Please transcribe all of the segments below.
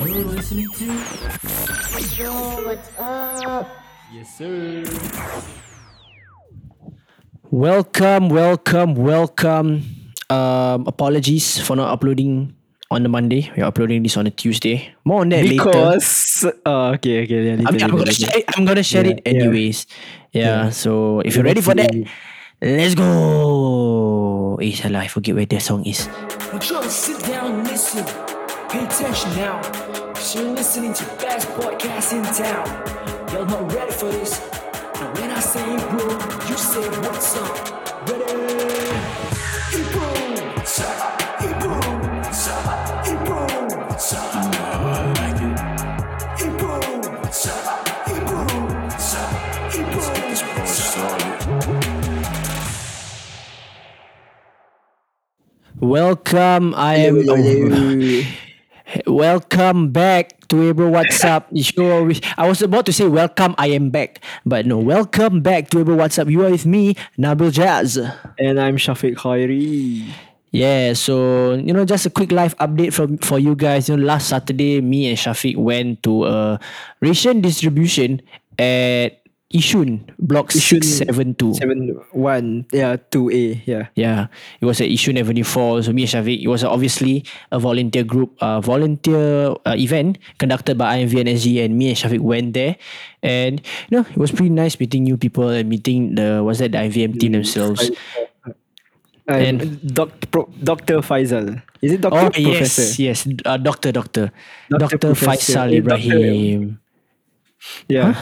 You're listening to Yo, what's up? Yes Sir. Welcome, welcome, welcome. Um, apologies for not uploading on the Monday. We're uploading this on a Tuesday. More on that later. Because uh, okay, okay, yeah, later, I'm, I'm later, gonna later. share it. I'm gonna share Yeah, it yeah. anyways. Yeah. So if you're ready for that, let's go. Eh, salah, I forget where that song is. I'm trying to sit down listen. Pay attention now. Cause you're listening to best podcast in town. Y'all not ready for this. And when I say bro, you say what's up. Ready? Hebrew. What's up? Hebrew. What's up? Hebrew. What's up? I like it. Hebrew. What's up? Hebrew. What's up? Hebrew. What's up? Welcome. I am. Welcome back to Ebro What's Up. We- I was about to say welcome, I am back. But no, welcome back to Ebro What's Up. You are with me, Nabil Jazz. And I'm Shafiq Khairi. Yeah, so you know, just a quick live update from for you guys. You know, last Saturday, me and Shafiq went to a ration distribution at Yishun, Block Yishun Six Seven Two. Seven one, yeah, two A, yeah. Yeah, it was at Yishun Avenue 4. So me and Shafiq, it was obviously a volunteer group, uh, volunteer uh, event conducted by IMVNSG and me and Shafiq went there. And, you know, it was pretty nice meeting new people and meeting the, what's that, the IVM team themselves. And, And- Doc, Pro, Dr. Faishal. Is it Doctor Oh, or Professor? yes, yes. Uh, doctor, doctor. Doctor Dr. Professor. Faishal Ibrahim. Yeah.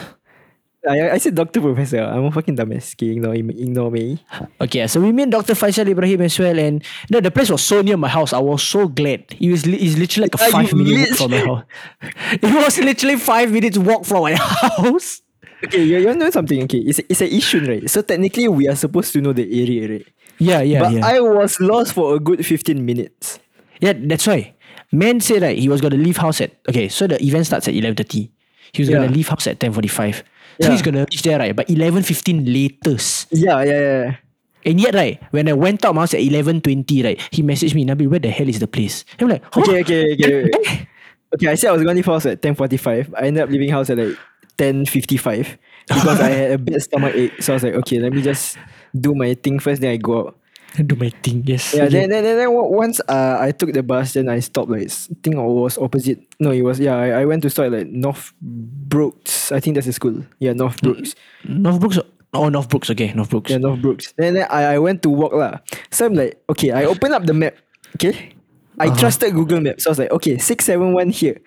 I, I said Doctor Professor. I'm a fucking dumbass. Okay, ignore, ignore me. Okay, so we met Dr. Faishal Ibrahim as well, and you know, the place was so near my house. I was so glad. It was it's literally like a five minute walk from my house. It was literally five minutes walk from my house. Okay, you, you know something? Okay, it's, it's an issue, right? So technically, we are supposed to know the area, right? Yeah, yeah, but yeah. I was lost for a good 15 minutes. yeah, that's why. Man said that he was gonna leave house at okay, so the event starts at eleven thirty. He was gonna leave house at ten forty five. So he's gonna reach there right, but eleven fifteen latest. Yeah, yeah, yeah. And yet right, when I went out my house at eleven twenty, right, he messaged me, Nabil, where the hell is the place? I'm like, huh? Okay, okay, okay. okay. Okay, I said I was going to leave house at 10.45. I ended up leaving house at like 10.55 because I had a bad stomach ache. So I was like, okay, let me just do my thing first, then I go out. Do my thing, yes. Yeah, then, then, then, then once uh, I took the bus, then I stopped like, think I was opposite. No, it was, yeah, I, I went to stop at like North Brooks. I think that's the school. Yeah, North Brooks. North Brooks. Oh, North Brooks. Okay, North Brooks. Yeah, North Brooks. Then, then I, I went to walk lah. So I'm like, okay, I opened up the map. Okay. I trusted Google Maps. So I was like, okay, 671 here.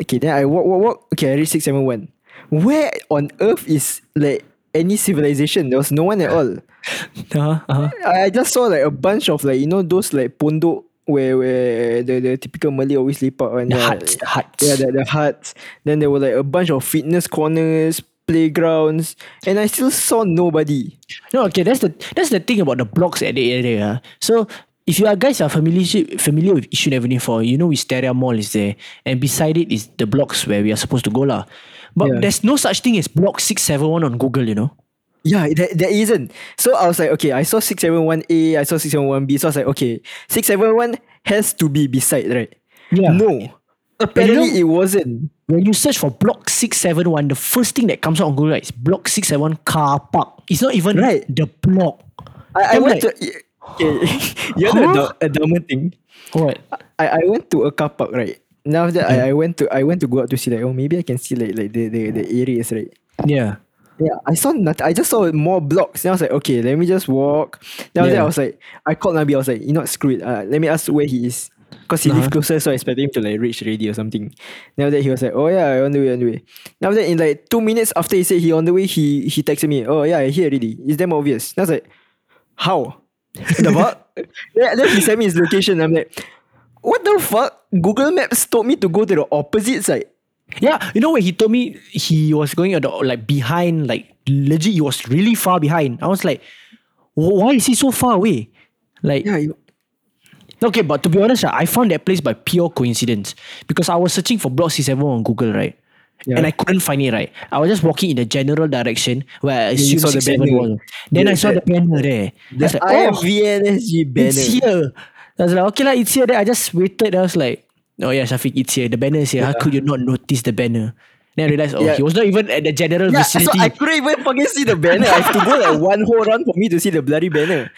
Okay, then I walk, walk, walk. Okay, I reached 671. Where on earth is like any civilization? There was no one at all. Uh-huh, uh-huh. I I just saw like a bunch of like, you know, those like pondok where where the, the typical Malay always lepak on The huts, the huts. Yeah, the, the huts. Then there were like a bunch of fitness corners, playgrounds, and I still saw nobody. No, okay, that's the that's the thing about the blocks at the area. ah. So if you are guys are familiar familiar with Yishun Avenue 4, you know Wisteria Mall is there. And beside it is the blocks where we are supposed to go lah. But Yeah. there's no such thing as block 671 on Google, you know. Yeah, there, there isn't. So I was like, okay, I saw 671A, I saw 671B. So I was like, okay, 671 has to be beside, right? Yeah. No. Apparently you it wasn't. When you search for block 671, the first thing that comes out on Google right, is block 671 car park. It's not even Right. the block. I, I went like, to. Okay, you know Huh? the a dumber thing? What? I, I went to a car park, right? Now that I, I went to I went to go out to see like oh maybe I can see like like the, the, the areas right. Yeah. Yeah, I saw nothing. I just saw more blocks. Then I was like, okay, let me just walk. Then that, Yeah. I was like, I called Nabi. I was like, you know, screw it. Uh, let me ask where he is. Because he Uh-huh. lived closer, so I expected him to like reach ready or something. Now that, he was like, oh yeah, on the way, on the way. After that, in like two minutes after he said he on the way, he he texted me, oh yeah, I here already. It's damn obvious. Then I was like, how? the what? then, then he sent me his location. I'm like, what the fuck? Google Maps told me to go to the opposite side. Yeah, you know when he told me he was going at the, like behind, like legit, he was really far behind. I was like, why is he so far away? Like, Yeah, you, okay, but to be honest, right, I found that place by pure coincidence because I was searching for Block C7 on Google, right? Yeah. And I couldn't find it, right? I was just walking in the general direction where I assumed saw the 67 banner. was. Then The- I saw the the- banner there. I was like, oh, IMVNSG banner. it's here. I was like, okay, lah, it's here. Then I just waited. I was like, oh yeah, Shafiq, it's here. The banner is here. How could you not notice the banner? Then I realized, oh, Yeah. he was not even at the general Yeah, so. I couldn't even fucking see the banner. I have to go like one whole run for me to see the bloody banner.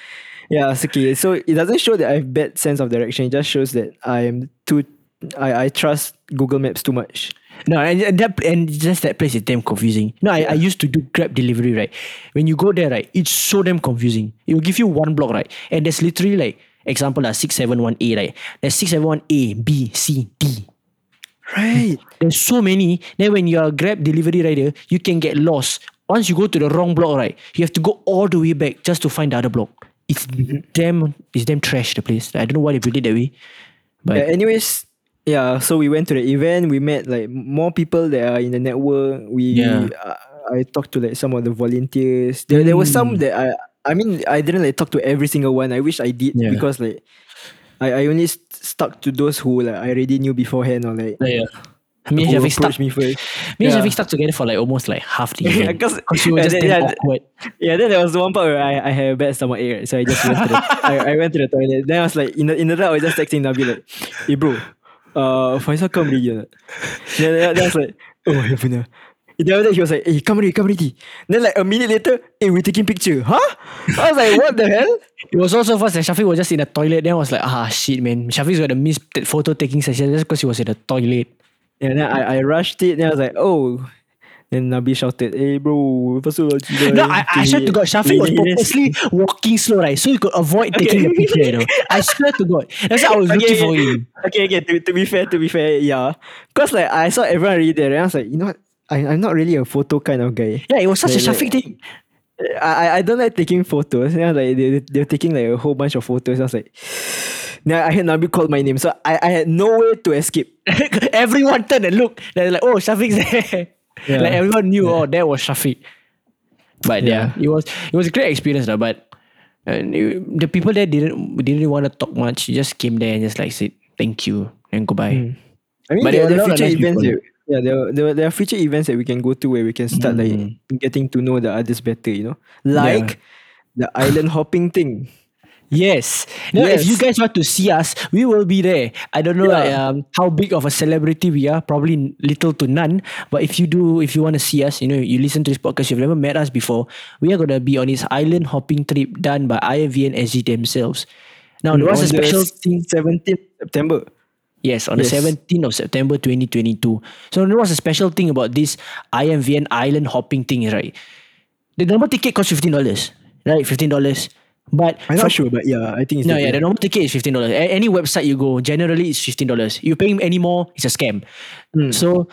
Yeah, it's okay. So it doesn't show that I have bad sense of direction. It just shows that I am too. I, I trust Google Maps too much. No, and, and that and just that place is damn confusing. No, I, I used to do Grab delivery, right? When you go there, right, it's so damn confusing. It will give you one block, right? And there's literally like example like six seven one A, right? There's six seven one A, B, C, D. Right. There's so many. Then when you're a Grab delivery rider, you can get lost. Once you go to the wrong block, right, you have to go all the way back just to find the other block. It's damn, it's damn trash the place. I don't know why they built it that way. But Yeah, anyways, yeah. So we went to the event. We met like more people that are in the network. We Yeah. uh, I talked to like some of the volunteers. There, there was some that I. I mean, I didn't like talk to every single one. I wish I did Yeah. because like, I, I only st- stuck to those who like I already knew beforehand or like yeah. Me and Shafiq stuck. me first. Me and Yeah. Stuck together for like almost like half the year. Because were yeah, just yeah, awkward. Yeah, then there was the one part where I, I had a bad stomach ache, right? So I just went to the I, I went to the toilet. Then I was like in the in the route I was just texting Nabil like, hey bro, uh Faishal come already or not? Then, then, then I was like, oh yeah. Then after that he was like, hey come already, come already. Then like a minute later, hey we're taking picture. Huh? I was like, what the hell? It was also first that Shafiq was just in the toilet. Then I was like, ah shit, man. Shafiq's gonna miss that photo taking session just because he was in the toilet. And then I, I rushed it. Then I was like, oh. Then Nabil shouted, hey bro, Faishal lagi No, I, I swear to God, Shafiq was purposely walking slow, right? So he could avoid taking the picture, you know. I swear to God. That's why I was looking for him. Okay, okay. To, to be fair, to be fair, yeah. Cause like I saw everyone already there, and I was like, you know what? I, I'm not really a photo kind of guy. Yeah, it was such a Yeah, like- Shafiq thing. I I- don't like taking photos. Was like they they- they're taking like a whole bunch of photos. I was like, now I had Nabi called my name, so I, I had no way to escape. everyone turned and looked. They're like, oh, Shafiq's there. Yeah. Like everyone knew, oh, that was Shafiq. But yeah, it was it was a great experience, though. But and it- the people there didn't didn't want to talk much. You just came there and just like said thank you and goodbye. I mean, But there, are of future nice events. Yeah, there, there, there are future events that we can go to where we can start like getting to know the others better. You know, like the island hopping thing. Yes. Now, if you guys want to see us, we will be there. I don't know Yeah. like, um, how big of a celebrity we are. Probably little to none. But if you do, if you want to see us, you know, you listen to this podcast, you've never met us before. We are gonna be on this island hopping trip done by IMVN SG themselves. Now, there was a special thing. 17th September. Yes, on the 17th of September 2022. So there was a special thing about this IMVN island hopping thing, right? The normal ticket costs fifteen dollars, right? Fifteen dollars. But I'm not sure, but yeah, I think it's no, yeah, the normal ticket is fifteen dollars. Any website you go, generally it's fifteen dollars. You paying any more, it's a scam. Hmm. So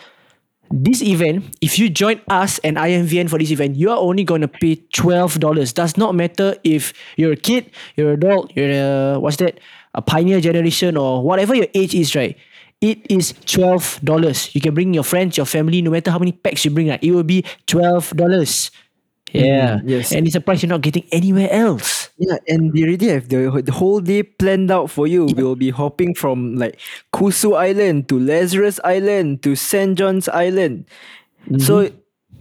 this event, if you join us and IMVN for this event, you are only going to pay twelve dollars. Does not matter if you're a kid, you're an adult, you're a what's that, a pioneer generation or whatever your age is, right? It is twelve dollars. You can bring your friends, your family, no matter how many packs you bring, right? It will be twelve dollars. Mm-hmm. Yeah, yes. and it's a price you're not getting anywhere else. Yeah, and they already have the, the whole day planned out for you. We'll be hopping from like Kusu Island to Lazarus Island to St. John's Island. Mm-hmm. So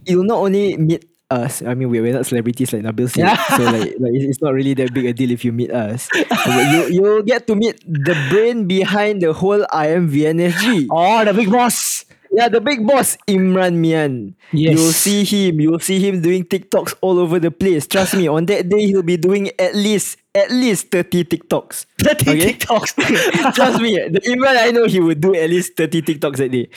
you'll not only meet us. I mean, we're, we're not celebrities like Nabil said. so like, like it's not really that big a deal if you meet us. But you you'll get to meet the brain behind the whole IMVNSG. Oh, the big boss. Yeah, the big boss, Imran Mian. Yes. You'll see him. You'll see him doing TikToks all over the place. Trust me, on that day he'll be doing at least at least 30 TikToks. 30 Okay? TikToks. Trust me, the Imran I know he would do at least 30 TikToks that day.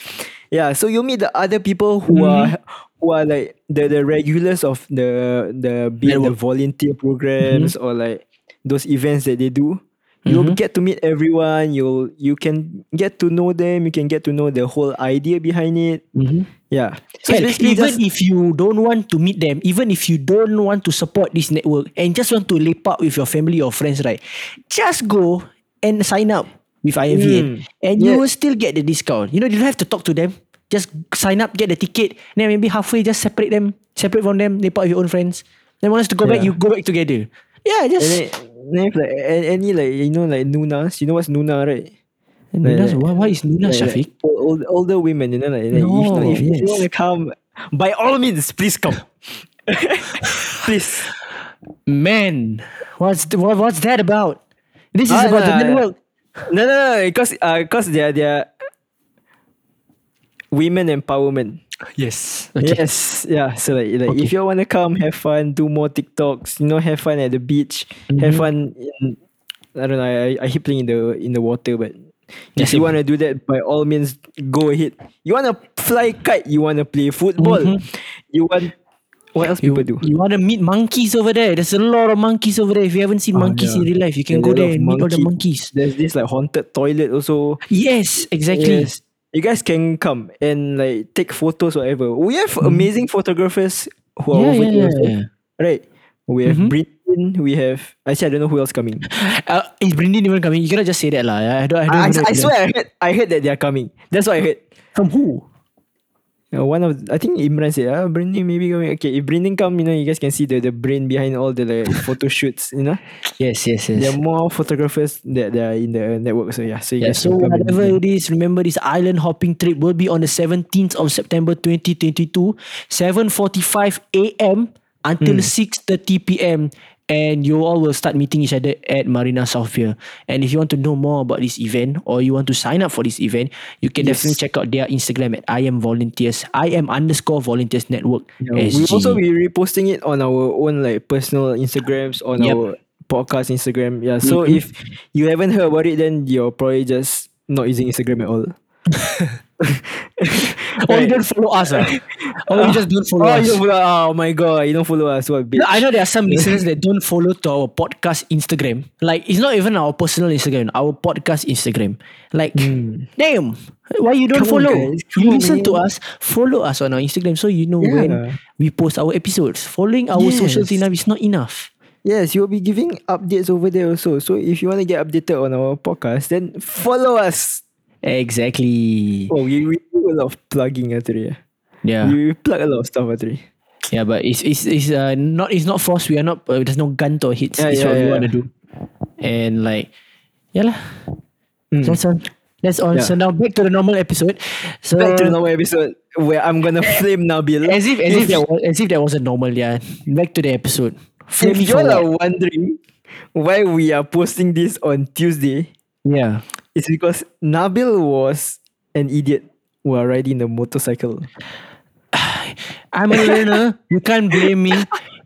Yeah, so you'll meet the other people who are who are like the, the regulars of the the be the volunteer programs or like those events that they do. You'll get to meet everyone. You'll you can get to know them. You can get to know the whole idea behind it. Yeah. So Hell, basically even just if you don't want to meet them, even if you don't want to support this network and just want to leap up with your family or friends, right? Just go and sign up with IMVN Mm. and you will still get the discount. You know, you don't have to talk to them. Just sign up, get the ticket, then maybe halfway just separate them, separate from them, They with your own friends. Then once to go back, you go back together. Yeah, just and then, like any like you know like Nunas, you know what's Nuna, right? And like- Nunas, what, what is Nuna, Like- like Shafiq? old, old, older women, you know, like, like No, if, if, if you want to come, by all means, please come. please. Man, what's what, what's that about? This is Ah, about nah, the network. No, no, no, because uh, cause they're they're women empowerment. Yes. Okay. Yes, yeah. So like, like Okay. if you wanna come, have fun, do more TikToks. You know, have fun at the beach, have fun. In, I don't know. I, I hate playing in the in the water, but Yeah, if you same. wanna do that, by all means, go ahead. You wanna fly kite, you wanna play football, you want. What else You, people do? you want to meet monkeys over there? There's a lot of monkeys over there. If you haven't seen Oh, monkeys yeah. in real life, you can There's go there and meet all the monkeys. There's this like haunted toilet also. Yes, exactly. Yes. You guys can come and like take photos, or whatever. We have mm-hmm. amazing photographers who are Yeah, over yeah, here, also, yeah. right? We have mm-hmm. Britney, we have. I Actually, I don't know who else coming. Uh, is Brindy even coming? You cannot just say that lah. I don't. I, don't I, know I swear, I heard, I heard that they are coming. That's what I heard. From who? Uh, one of, I think Imran said, ah, Britney maybe coming. Okay, if Britney come, you know, you guys can see the, the brain behind all the like, photo shoots, you know. Yes, yes, yes. There are more photographers that, that are in the network. So yeah, so you Yeah, so whatever it is, remember this island hopping trip will be on the 17th of September 2022, 7.45 a.m. until 6.30 p.m. And you all will start meeting each other at Marina South Pier. And if you want to know more about this event or you want to sign up for this event, you can Yes. definitely check out their Instagram at I am volunteers, I am underscore volunteers network. Yeah, we also be reposting it on our own like personal Instagrams on Yep. our podcast Instagram. Yeah. So Mhm. if you haven't heard about it, then you're probably just not using Instagram at all. Or you don't follow us. ah. Or you just don't follow oh, us. follow, oh my god, you don't follow us. What bitch? I know there are some listeners that don't follow to our podcast Instagram. Like it's not even our personal Instagram, our podcast Instagram. Like damn, why you don't. Come follow? Come you on, listen to us, follow us on our Instagram so you know Yeah. when we post our episodes. Following our Yes. socials enough is not enough. Yes, you'll be giving updates over there also. So if you want to get updated on our podcast, then follow us. Exactly. Oh, we, we do a lot of plugging actually. Yeah. We plug a lot of stuff actually. Yeah, but it's it's it's uh, not it's not forced. We are not. Uh, there's no gun to hits. Yeah, it's yeah, what we want to do. And like, yeah lah. Mm. That's all. That's all. Yeah. So now back to the normal episode. So Back to the normal episode where I'm gonna flame Nabil. As if, as if, there was, as if that wasn't normal, yeah. Back to the episode. Flame if y'all are wondering why we are posting this on Tuesday, Yeah. It's because Nabil was an idiot while riding the motorcycle. I'm a learner. you can't blame me.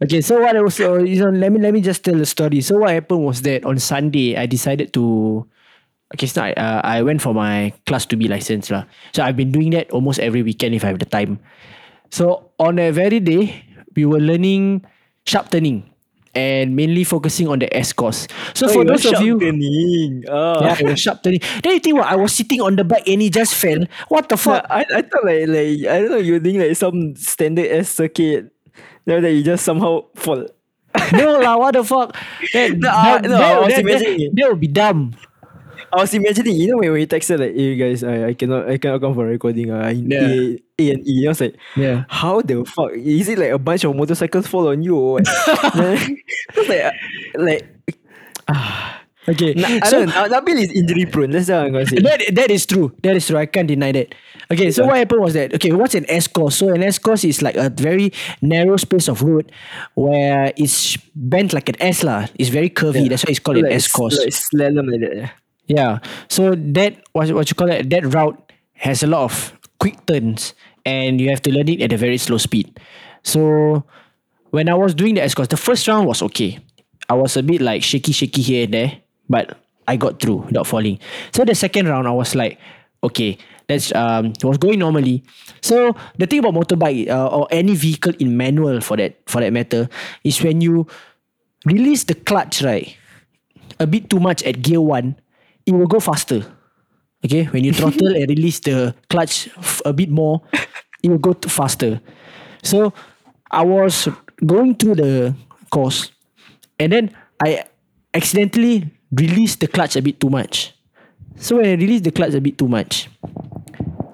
Okay, so what I was, uh, you know, let me let me just tell the story. So what happened was that on Sunday I decided to. Okay, not. Uh, I went for my class to be license lah. So I've been doing that almost every weekend if I have the time. So on a very day, we were learning sharp turning and mainly focusing on the S course. So for those of you, oh. yeah, it was sharp turning. Then you think what? I was sitting on the bike and he just fell. What the fuck? I, I thought like like I don't know you're doing like some standard S circuit. Then that you just somehow fall. no lah, what the fuck? That, No, I- no, that, imagining it. that would be dumb. I was imagining, you know, when we texted like, "Hey guys, I, I cannot, I cannot come for recording." Uh, in Yeah. A, A and E. I was like, Yeah. how the fuck is it like a bunch of motorcycles fall on you or? Was like, uh, like, Okay. Na, I so Nabil is injury prone. That's what I'm gonna say. that that is true. That is true. I can't deny that. Okay, so what happened was that okay, what's an S course? So an S course is like a very narrow space of road where it's bent like an S lah. It's very curvy. That's why it's called like, an S course. Like slalom like that. Yeah. Yeah. So that what what you call it that route has a lot of quick turns and you have to learn it at a very slow speed. So when I was doing the S course, the first round was okay. I was a bit like shaky shaky here and there, but I got through without falling. So the second round I was like, okay, that's um was going normally. So the thing about motorbike uh, or any vehicle in manual for that for that matter is when you release the clutch right a bit too much at gear one, it will go faster. Okay, when you throttle and release the clutch a bit more, it will go faster. So I was going through the course, and then I accidentally released the clutch a bit too much. So when I released the clutch a bit too much,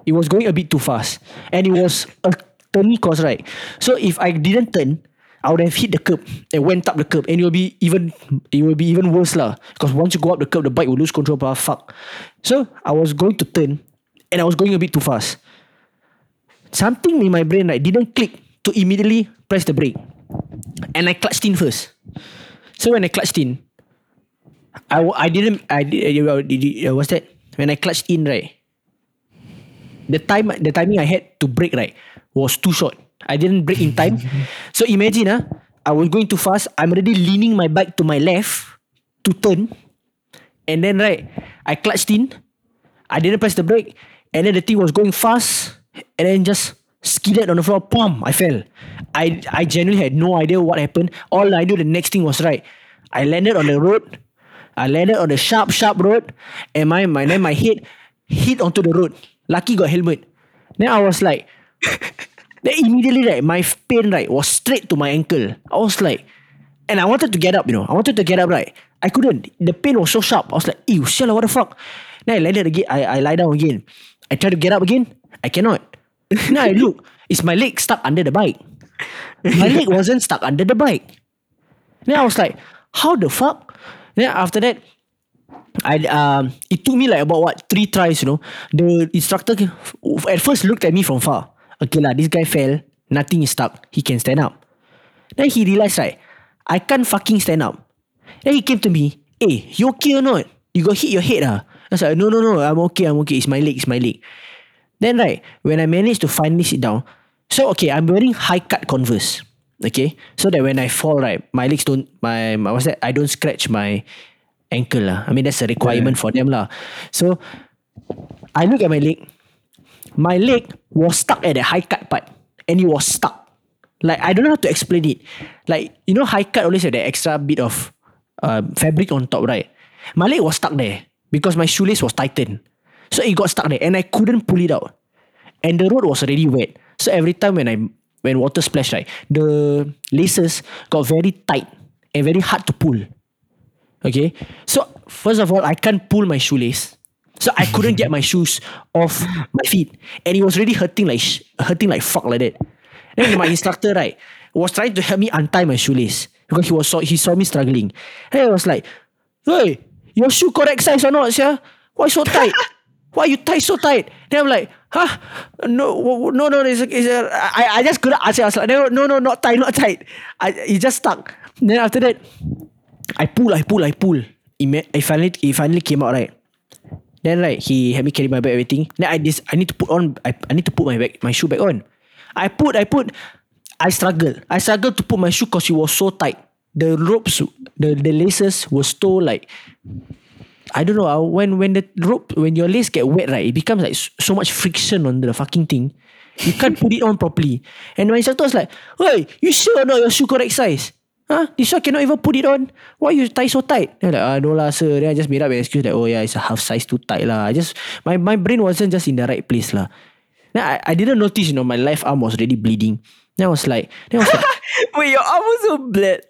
it was going a bit too fast, and it was a turny course, right? So if I didn't turn, I would have hit the curb and went up the curb, and it will be even it will be even worse lah. Because once you go up the curb, the bike will lose control. But fuck. So I was going to turn, and I was going a bit too fast. Something in my brain right didn't click to immediately press the brake, and I clutched in first. So when I clutched in, I, I didn't I did uh, uh, did- uh, what's that? When I clutched in right, the time the timing I had to brake right was too short. I didn't brake in time. so imagine ah, I was going too fast. I'm already leaning my bike to my left to turn, and then right, I clutched in. I didn't press the brake, and then the thing was going fast, and then just skidded on the floor. Pum! I fell. I I genuinely had no idea what happened. All I knew the next thing was right. I landed on the road. I landed on the sharp, sharp road, and my my then my head hit onto the road. Lucky got helmet. Then I was like, then immediately right, my pain right was straight to my ankle. I was like, and I wanted to get up, you know. I wanted to get up, right? I couldn't. The pain was so sharp. I was like, ew, shit, what the fuck? Then I landed again. I, I lie down again. I try to get up again. I cannot. now I look. it's my leg stuck under the bike? My leg wasn't stuck under the bike. Then I was like, how the fuck? Then after that, I um it took me like about what three tries, you know. The instructor at first looked at me from far. Okay lah, this guy fell, nothing is stuck. He can stand up. Then he realized right, I can't fucking stand up. Then he came to me, hey, you okay or not? You got hit your head ah? I was like, no, no, no, I'm okay, I'm okay. It's my leg, it's my leg. Then right, when I managed to finally sit down, so okay, I'm wearing high cut Converse. Okay, so that when I fall, right, my legs don't, my, my what's that? I don't scratch my ankle lah. I mean that's a requirement for them lah. So I look at my leg. My leg was stuck at the high cut part, and it was stuck. Like I don't know how to explain it. Like you know, high cut always have the extra bit of uh, fabric on top, right? My leg was stuck there because my shoelace was tightened, so it got stuck there, and I couldn't pull it out. And the road was already wet, so every time when I when water splashed, right, the laces got very tight and very hard to pull. Okay. So first of all, I can't pull my shoelace. So I couldn't get my shoes off my feet. And it was really hurting like sh- hurting like fuck like that. Then my instructor, right, was trying to help me untie my shoelace. Because he was saw he saw me struggling. And I was like, Hey, your shoe correct size or not, sir? Why so tight? Why you tie so tight? Then I'm like, huh? No, no, no. It's, it's, uh, I, I just couldn't answer. I was like, no, no, no, not tight, not tight. I, it just stuck. Then after that, I pull, I pull, I pull. It, it finally, it finally came out right. Then right, he had me carry my bag, everything. Then I this, I need to put on, I, I need to put my bag, my shoe back on. I put, I put, I struggle. I struggled to put my shoe because it was so tight. The ropes, the the laces were so like, I don't know. uh, When when the rope, when your lace get wet, right, it becomes like so much friction on the fucking thing. You can't put it on properly. And my instructor was like, "Hey, you sure or not your shoe correct size? Huh? This one cannot even put it on. Why you tie so tight?" Then like, "Ah, no lah, sir." Then I just made up an excuse like, "Oh yeah, it's a half size too tight lah." I just my my brain wasn't just in the right place lah. Then I, I didn't notice, you know, my left arm was already bleeding. Then I was like, then I was like, Wait, your arm was so bled.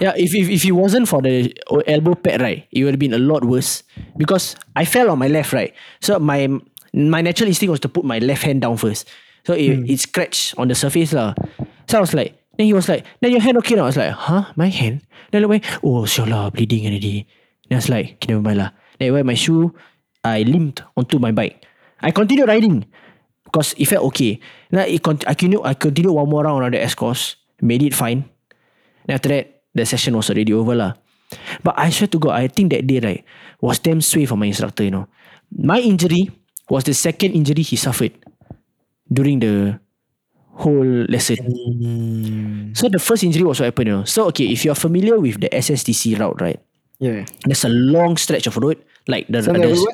yeah, if, if if it wasn't for the elbow pad, right, it would have been a lot worse because I fell on my left, right. So my my natural instinct was to put my left hand down first. So it, it scratched on the surface lah. So I was like, then he was like, then your hand okay now? I was like, huh, my hand? Then I went, oh, sure lah, bleeding already. Then I was like, okay, never mind lah. Then I wear my shoe, I limped onto my bike. I continued riding because it felt okay. Then it con- I continued, I continued one more round around the S course, made it fine. Then after that, the session was already over lah. But I swear to God, I think that day right was damn sway for my instructor. You know, my injury was the second injury he suffered during the whole lesson. So the first injury was what happened. You know, so okay, if you're familiar with the SSDC route, right? Yeah. There's a long stretch of road, like the, So level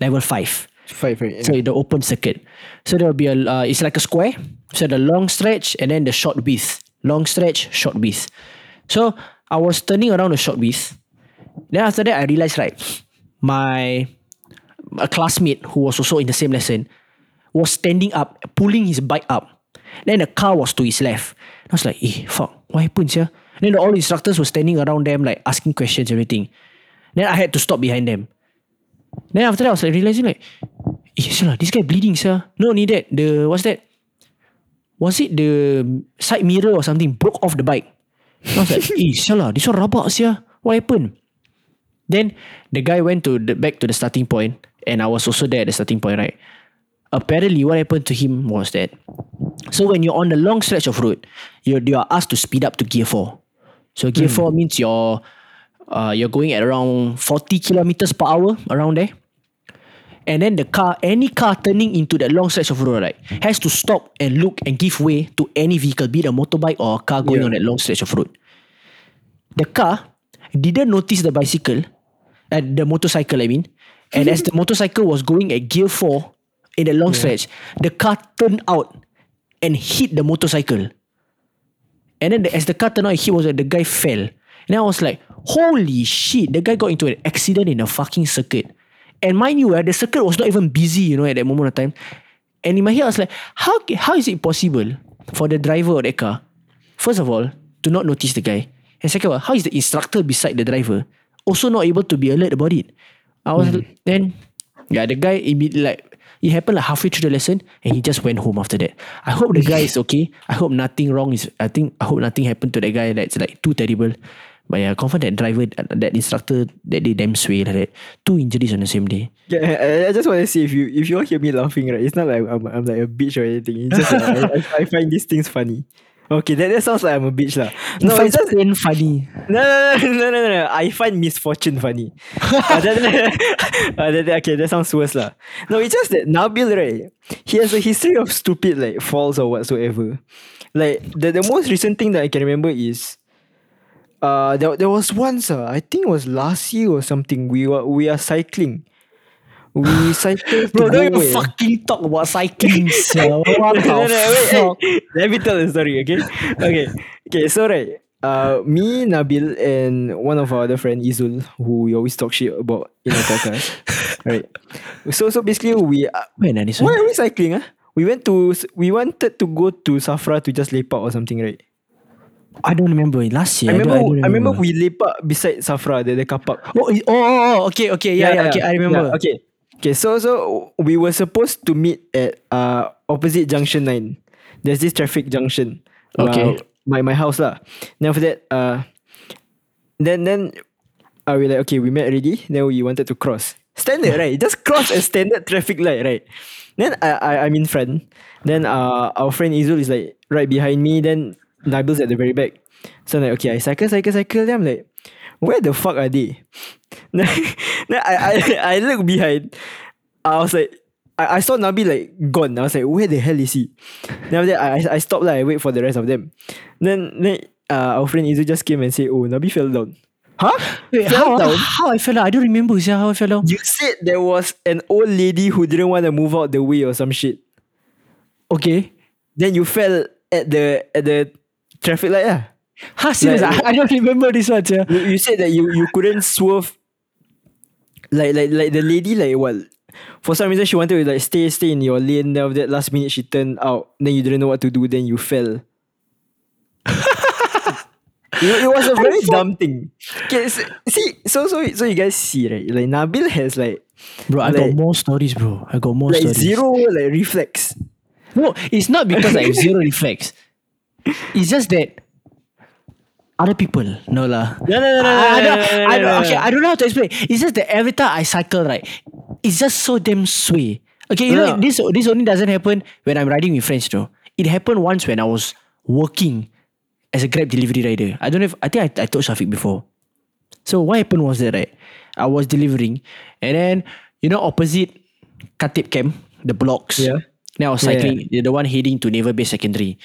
level five. Five, right? So the open circuit. So there will be a uh, it's like a square. So the long stretch and then the short width. Long stretch, short width. So I was turning around the short width. Then after that I realized right, my a classmate who was also in the same lesson was standing up, pulling his bike up. Then the car was to his left. I was like, eh, fuck, what happened here? Then the, all the instructors were standing around them, like asking questions, everything. Then I had to stop behind them. Then after that, I was like realizing like, eh, sial lah, this guy bleeding, sir. No, need that. The what's that? Was it the side mirror or something broke off the bike? I was like, eh, sial lah, this one rabak, sia. What happened? Then the guy went to the back to the starting point, and I was also there at the starting point, right? Apparently, what happened to him was that so when you're on the long stretch of road, you're you are asked to speed up to gear four. So gear four means you're uh, you're going at around 40 kilometers per hour around there. and then the car, any car turning into that long stretch of road, right, has to stop and look and give way to any vehicle, be it a motorbike or a car going Yeah. on that long stretch of road. The car didn't notice the bicycle, uh, the motorcycle, I mean, and as the motorcycle was going at gear four in the long stretch, the car turned out and hit the motorcycle. And then the, as the car turned out, he was the guy fell. And I was like, holy shit, the guy got into an accident in a fucking circuit. And mind you, uh, the circuit was not even busy, you know, at that moment of time. And in my head, I was like, how how is it possible for the driver of that car, first of all, to not notice the guy? And second of all, how is the instructor beside the driver also not able to be alert about it? I was then, yeah, the guy immediately like it happened like halfway through the lesson, and he just went home after that. I hope the guy is okay. I hope nothing wrong is. I think I hope nothing happened to that guy that's like too terrible. But yeah, confirm that driver, that instructor, that they damn sway like that. Two injuries on the same day. Yeah, I, just want to say if you if you all hear me laughing, right, it's not like I'm, I'm like a bitch or anything. It's just like, I, I find these things funny. Okay, that, that sounds like I'm a bitch lah. No, it's just pain funny. no, no, no, no, no, no. I find misfortune funny. uh, that, uh, that- okay, that sounds worse lah. No, it's just that Nabil, right? He has a history of stupid like falls or whatsoever. Like the, the most recent thing that I can remember is, uh, there, there was once, uh, I think it was last year or something. We were we are cycling. We cycled Bro, don't even fucking talk about cycling, sir. What the No, no, wait, fuck? hey, let me tell the story, okay? Okay. Okay, so right, uh, me, Nabil, and one of our other friend, Izul, who we always talk shit about in our podcast. right. So so basically we uh, ah, this why are we cycling? Ah? We went to we wanted to go to Safra to just lepak or something, right? I don't remember. Last year, I remember don't, I, remember we lepak beside Safra, the, the car park. Oh, oh, oh, oh, okay, okay, yeah, yeah, okay, I remember. Yeah, okay. Okay, so so we were supposed to meet at uh opposite junction 9. There's this traffic junction. Okay. Uh, my my house lah. Then after that, uh then then uh, we like okay, we met already. Then we wanted to cross. Standard, right? Just cross a standard traffic light, right? Then I, I I'm in front. Then uh our friend Izul is like right behind me. Then Nabil's at the very back. So I'm like, okay, I cycle, cycle, cycle. Then I'm like, where the fuck are they? then then I, I I look behind. I was like, I, I saw Nabil like gone. I was like, where the hell is he? Then after that, I I stopped like I wait for the rest of them. Then then uh, our friend Izu just came and said, oh Nabil fell down. Huh? Wait, fell how, down? how I fell out? I don't remember yeah, how I fell out. You said there was an old lady who didn't want to move out the way or some shit. Okay. Then you fell at the at the traffic light. Yeah. Huh, serious? Like- I, I don't remember this one, yeah. You, you said that you, you couldn't swerve. Like like like the lady like what? For some reason she wanted to like stay stay in your lane. Then after that last minute she turned out. Then you didn't know what to do. Then you fell. it, it was a very dumb thing. Okay, so, see, so so so you guys see right? Like Nabil has like Bro, I got more stories, bro. I got more like stories. zero like reflex. No, it's not because I have zero reflex. It's just that other people, no lah. No, no, no, no, I, I no, don't, no, no, I no, don't, no. okay, I don't know how to explain. It's just that every time I cycle, right, it's just so damn sway. Okay, you know Yeah. this this only doesn't happen when I'm riding with friends, though. It happened once when I was working as a Grab delivery rider. I don't know if I think I, I told Shafiq before. So what happened was that right, I was delivering, and then you know opposite Khatib camp, the blocks. Yeah. Then I was Yeah, Hmm. cycling, the one heading to Naval Base Secondary.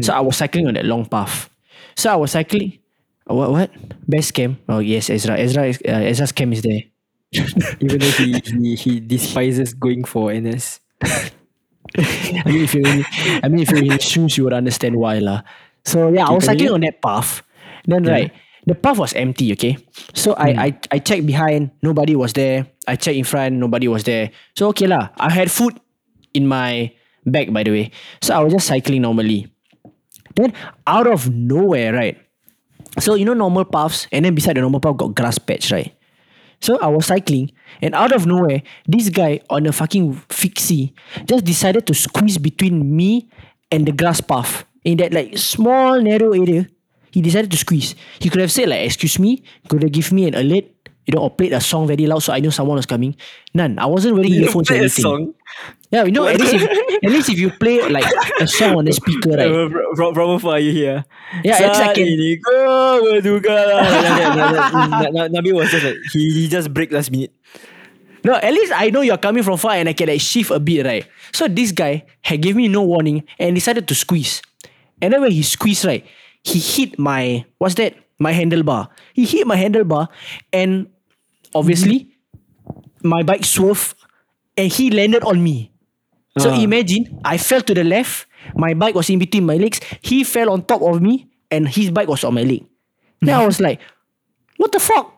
So I was cycling on that long path. So I was cycling. uh, What what? Best camp. Oh yes, Ezra. Ezra is uh, Ezra's is there. Even though he, he he despises going for NS. I mean, if you I mean, if you're in his shoes, you would understand why lah. So yeah, I was cycling on that path. Then right, the path was empty. Okay, so I I I checked behind, nobody was there. I checked in front, nobody was there. So okay lah, I had food in my bag by the way. So I was just cycling normally. Then out of nowhere, right? So you know normal paths, and then beside the normal path got grass patch, right? So I was cycling, and out of nowhere, this guy on a fucking fixie just decided to squeeze between me and the grass path in that like small narrow area. He decided to squeeze. He could have said like, "Excuse me," could have give me an alert, you know, or played a song very loud so I knew someone was coming. None. I wasn't wearing earphones or anything. Yeah, you know, at least if, at least if you play like a song on the speaker, right? From, afar you hear. Yeah, it's like Saat an- ini kau berduka. Like that, like that. Na- Na- Nabi was just like he, he just break last minute. No, at least I know you're coming from far and I can like shift a bit, right? So this guy had gave me no warning and decided to squeeze. And then when he squeezed, right, he hit my what's that? My handlebar. He hit my handlebar and obviously my bike swerved and he landed on me. So Ah. imagine I fell to the left, my bike was in between my legs, he fell on top of me, and his bike was on my leg. Then I was like, what the fuck?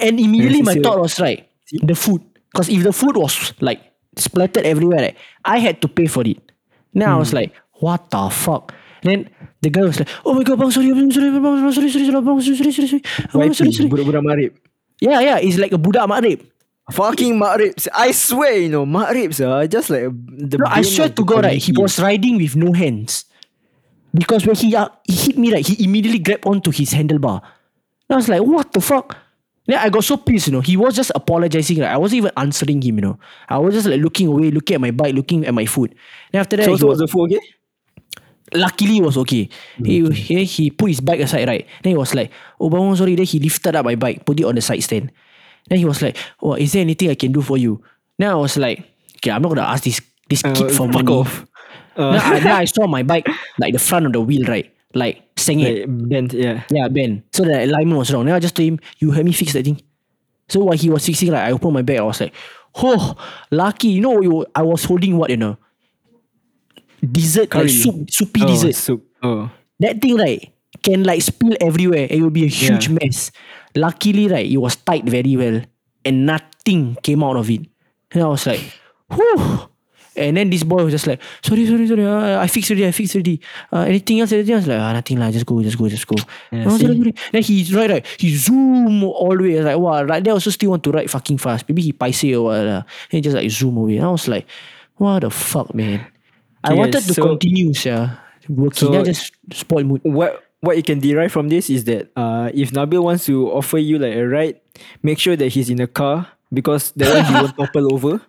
And immediately my thought was right, the food. Because if the food was like splattered everywhere, right, I had to pay for it. Then I was Hmm. like, what the fuck? Then the guy was like, oh my god, bang, sorry, bang, sorry, bang, sorry, sorry, sorry, sorry, bang, sorry, sorry, sorry, sorry, sorry, YP, sorry. budak-budak marib. Yeah, yeah, it's like a budak makrib. Fucking marib. I swear, you know, marib, are just like the. No, I swear to God, right, he was riding with no hands. Because when he, uh, he hit me, right, he immediately grabbed onto his handlebar. And I was like, what the fuck? Then I got so pissed, you know. He was just apologizing. Right? I wasn't even answering him, you know. I was just like looking away, looking at my bike, looking at my food. Then after that, So, he so was, was the food okay? luckily it was okay. He, he he put his bike aside, right? Then he was like, oh, bang, sorry. Then he lifted up my bike, put it on the side stand. Then he was like, oh, is there anything I can do for you? Then I was like, okay, I'm not gonna ask this this Uh, kid for money. off. then, I, then I saw my bike, like the front of the wheel, right? Like sengit. Like, bent, yeah. Yeah, Ben. So the alignment was wrong. Then I just told him, you help me fix that thing. So while he was fixing, like I opened my bag, I was like, oh, lucky. You know, you, I was holding what, you know? Dessert, Curry. like soup, soupy Oh, dessert. soup. Oh. That thing, right, can like spill everywhere. It will be a huge Yeah. mess. Luckily, right, it was tight very well. And nothing came out of it. And I was like, whew. And then this boy was just like, sorry, sorry, sorry. Uh, I fixed already, I fixed already. Uh, anything else, anything else? Like, ah, nothing lah. Just go, just go, just go. Yeah, sorry, sorry. Then he's right, right. He zoom all the way. Like, wow, right there also still want to ride fucking fast. Maybe he paise or what. lah. Then he just like zoom away. And I was like, what the fuck, man? I wanted to so- continue, yeah. Working. so- I just spoil mood. What what you can derive from this is that uh, if Nabil wants to offer you like a ride, make sure that he's in a car because that one he won't topple over.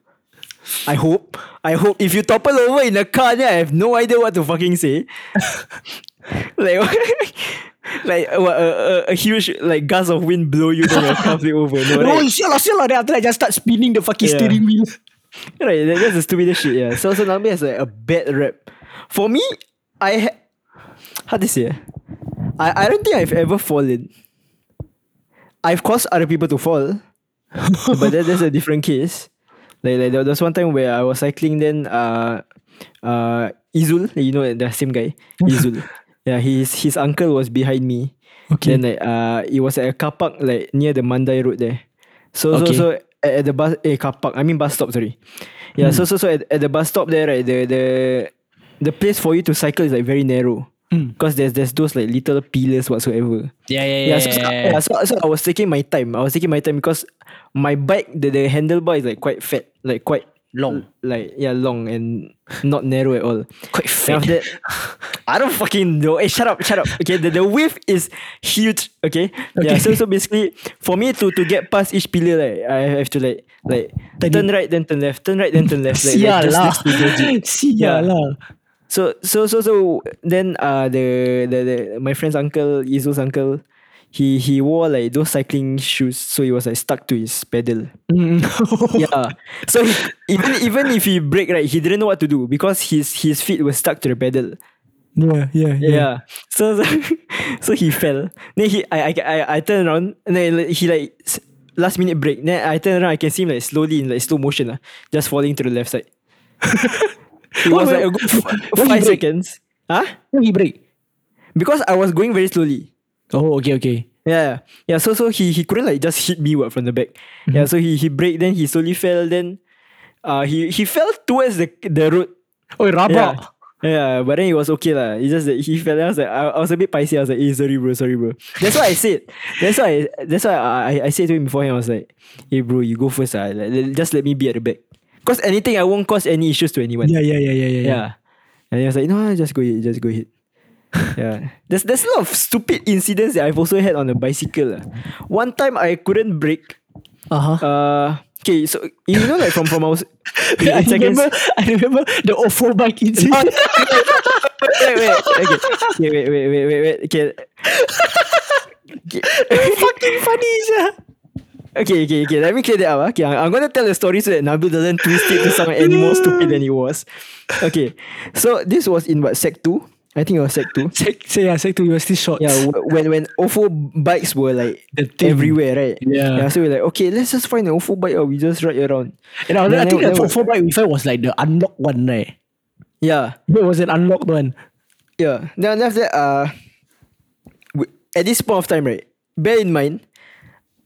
I hope. I hope if you topple over in a car, then I have no idea what to fucking say. like, like what, a, a, a huge like gust of wind blow you, then your car flip over. No, Oh, right? shit shit. Then after I just start spinning the fucking Yeah. steering wheel. right, that- that's the stupidest shit. Yeah. So so Nabil has like a bad rep. For me, I ha- how to say? I I don't think I've ever fallen. I've caused other people to fall, but that, that's a different case. Like like there was one time where I was cycling, then uh uh Izul, you know the same guy, Izul. yeah, his his uncle was behind me. Okay. Then like uh it was at a car park like near the Mandai road there. So Okay. so so at, at the bus eh car park, I mean bus stop, sorry. Yeah, so so so at, at the bus stop there, right, the the the place for you to cycle is like very narrow. Because there's there's those like little pillars whatsoever. Yeah, yeah, Yeah, so, so, yeah, so, so I was taking my time. I was taking my time because my bike, the, the handlebar is like quite fat, like quite Long. like yeah, long and not narrow at all. Quite fat. after that, I don't fucking know. Hey, shut up, shut up. Okay, the, the width is huge. Okay, yeah. Okay. So so basically, for me to to get past each pillar, like I have to like like Turn right then turn left, turn right then turn left. Like, like just, just it. Sial Yeah. So so so so then uh the the, the my friend's uncle, Izul's uncle, he he wore like those cycling shoes, so he was like stuck to his pedal. Mm. yeah. So he, even even if he brake right, he didn't know what to do because his his feet were stuck to the pedal. yeah, yeah, Yeah. So so, so he fell. Then he I I I, I turned around and then he like last minute break. Then I turn around, I can see him like slowly in like slow motion, uh, just falling to the left side. it was like a good f- five seconds. Huh? He break? Because I was going very slowly. Oh, okay, okay. Yeah, yeah. So so he he couldn't like just hit me what from the back. Yeah. So he he break. Then he slowly fell. Then, uh, he he fell towards the the road. Oh, rabak. Yeah. Yeah, but then it was okay lah. It's just that he fell. I was like, I, I was a bit pricey. I was like, hey, sorry, bro, sorry, bro. That's why I said. That's why. I, that's why I, I, I said to him beforehand. I was like, hey, bro, you go first. Ah, like, just let me be at the back. Cause anything, I won't cause any issues to anyone. Yeah, yeah, yeah, yeah, yeah. Yeah. And he was like, no, just go ahead, just go ahead. yeah. There's there's a lot of stupid incidents that I've also had on a bicycle. One time I couldn't brake. Uh-huh. Uh okay, so you know like from from our in, I seconds. remember, I remember the Ofo bike incident. wait, wait, okay. okay, wait, wait, wait, wait, wait. Okay. okay. fucking funny, sir. Okay, okay, okay. Let me clear that up. ah. Okay, I'm, gonna tell the story so that Nabil doesn't twist it to sound any more stupid than he was. Okay, so this was in what sec two? I think it was sec two. Sec, say yeah, sec two, you were still short. Yeah, when when OFO bikes were like everywhere, right? Yeah. Yeah. So we're like, okay, let's just find an OFO bike or we just ride around. And I, Then- I think the four bike we found was like the unlocked one, right? Yeah, It was an unlocked one. yeah. Then after that, uh, at this point of time, right? Bear in mind,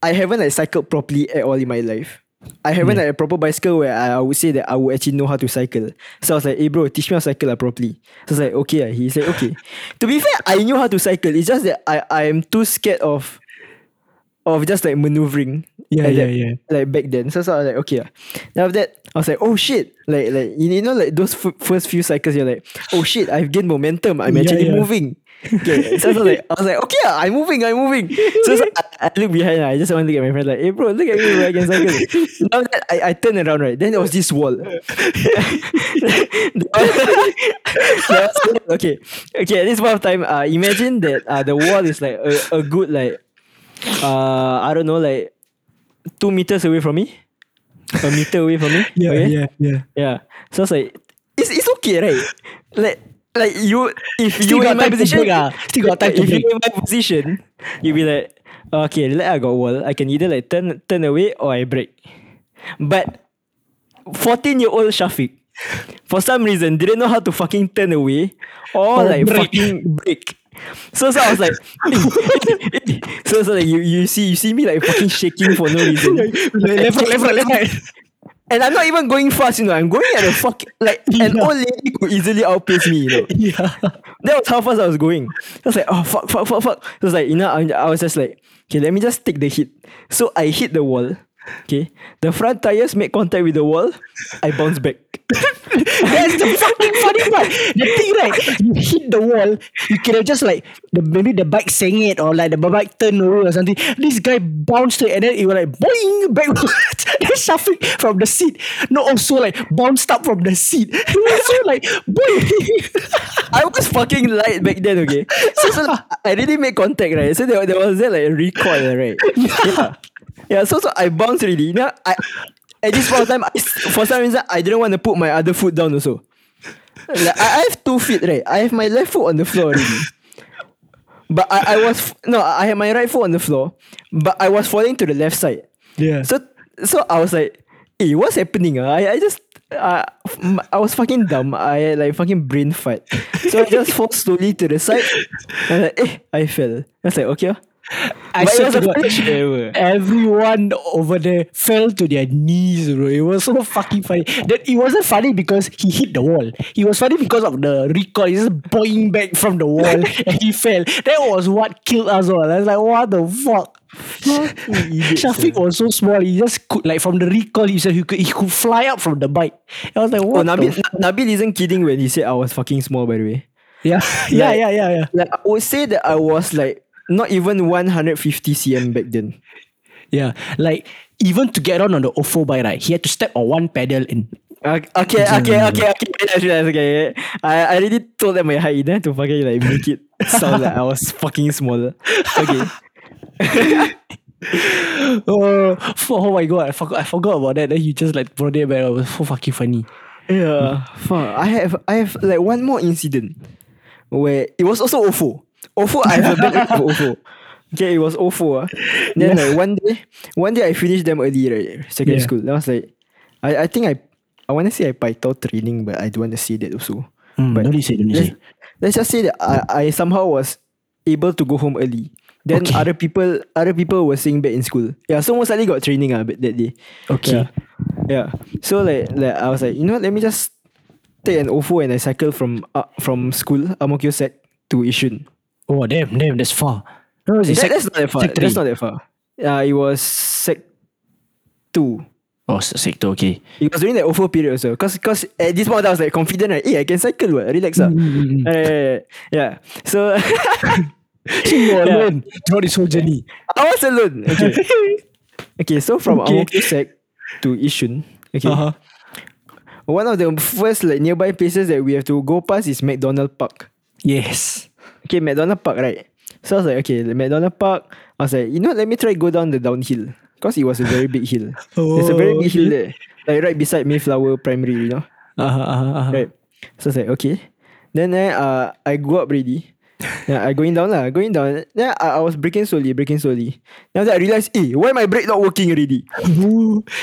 I haven't like cycled properly at all in my life. I haven't like a proper bicycle where I, I would say that I would actually know how to cycle. So I was like, hey bro, teach me how to cycle lah properly. So I was like, okay. He's like, okay. to be fair, I knew how to cycle. It's just that I, I am too scared of of just like maneuvering. Yeah, Like yeah, that- yeah. Like back then. So, so I was like, okay. ah. Then after that, I was like, oh shit. Like like you you know like those f- first few cycles, you're like, oh shit, I've gained momentum. I'm Yeah, actually yeah. moving. Okay. So, so like I was like, okay, I'm moving, I'm moving. So, so I, I look behind, I just want to look at my friend like, hey bro, look at me where I can cycle. Now that I, I turn around, right? Then there was this wall. Okay. Okay, at this point of time, uh, imagine that uh, the wall is like a, a good like uh I don't know, like two meters away from me. A meter away from me. okay? yeah, yeah. Yeah. So it's like it's it's okay, right? Like like you if Still you in my position, break ah. Still got time to if you break. in my position, you be like, okay, like I got wall. I can either like turn turn away or I break. But 14 year old Shafiq, for some reason, didn't know how to fucking turn away or Or like break. fucking break. So, so I was like, so so like you you see you see me like fucking shaking for no reason. left right, left right, left right. And I'm not even going fast, you know. I'm going at a fuck like an Yeah. old lady could easily outpace me, you know. Yeah. That was how fast I was going. I was like, oh fuck, fuck, fuck, fuck. It was like, you know, I, I was just like, okay, let me just take the hit. So I hit the wall. Okay. The front tires made contact with the wall. I bounce back. That's the fucking funny part. The thing, right? You hit the wall. You could have just like the maybe the bike sang it or like the bike turned over or something. This guy bounced it and then it was like boing backwards. then Shafiq from the seat. No, also like bounced up from the seat. It was so like boing. I was fucking light back then, okay? So, so I really made contact, right? So there, there was that like recoil, right? Yeah. Yeah, so, so I bounced really. Now, I, at this point of time, I, for some reason, I didn't want to put my other foot down also. Like, I, I have two feet, right? I have my left foot on the floor already. But I, I was, no, I had my right foot on the floor, but I was falling to the left side. yeah. So so I was like, hey, what's happening? ah? I, I just uh, I was fucking dumb. I had like fucking brain fart. So I just fall slowly to the side. I was like, eh, I fell. I was like, okay. ah. I But it swear was to the God, funniest shit ever. everyone over there fell to their knees, bro. It was so fucking funny. That it wasn't funny because he hit the wall. It was funny because of the recoil. He's just boing back from the wall and he fell. That was what killed us all. I was like, what the fuck? Shafiq was so small. He just could like from the recoil. He said he could he could fly up from the bike. I was like, Oh, what? the Nabil, f- Nabil isn't kidding when he said I was fucking small, by the way. yeah, yeah, Like- yeah, yeah, yeah. Like, I would say that I was like not even 150 cm back then. Yeah, like even to get on on the Ofo bike, right? He had to step on one pedal and ah, Okay, okay, okay, okay, okay. Okay. I, I already told them my height. You to fucking like make it sound like I was fucking smaller. Okay. oh, oh my god, I forgot I forgot about that. Then you just like brought it back. It was so fucking funny. Yeah, fuck. I have I have like one more incident where it was also OFO. OFO, I have a bad of OFO. Okay, it was OFO. ah. Then like one day, one day I finished them early, right? Secondary Yeah. school. I was like, I, I think I I want to say I paitao training, but I don't want to say that also. Mm, But don't say, don't let's, say. let's just say that I, I somehow was able to go home early. Then Okay. other people other people were staying back in school. Yeah, so most likely got training uh, that day. Okay. Yeah. Yeah. So like like I was like, you know, what, let me just take an OFO and I cycle from uh, from school, Amokyo Sec to Yishun. Oh damn, damn, that's far. No, That, sec- that's not that far. sec. That's not that far. Uh, it was sec two. Oh, se- sector, okay. It was during the OFO period also. Cause, cause at this point I was like confident, right? Hey, I can cycle, what? Relax. ah. Mm, Uh, yeah, yeah. So you were Yeah. alone throughout this whole journey. I was alone. Okay. okay, so from Okay. Amokyo Sec to Yishun. Okay. Uh-huh. One of the first like nearby places that we have to go past is McDonald Park. Yes. Okay, McDonald Park, right? So I was like, okay, the McDonald Park. I was like, you know, let me try go down the downhill. Cause it was a very big hill. There's a very Oh, big hill there. Like right beside Mayflower Primary, you know? Uh-huh, uh-huh, uh-huh. Right. So it's like, okay. Then eh, uh, I go up already. Yeah, I going down lah, going down. Then I, I was braking slowly, braking slowly. Then after that I realized, eh, why my brake not working already?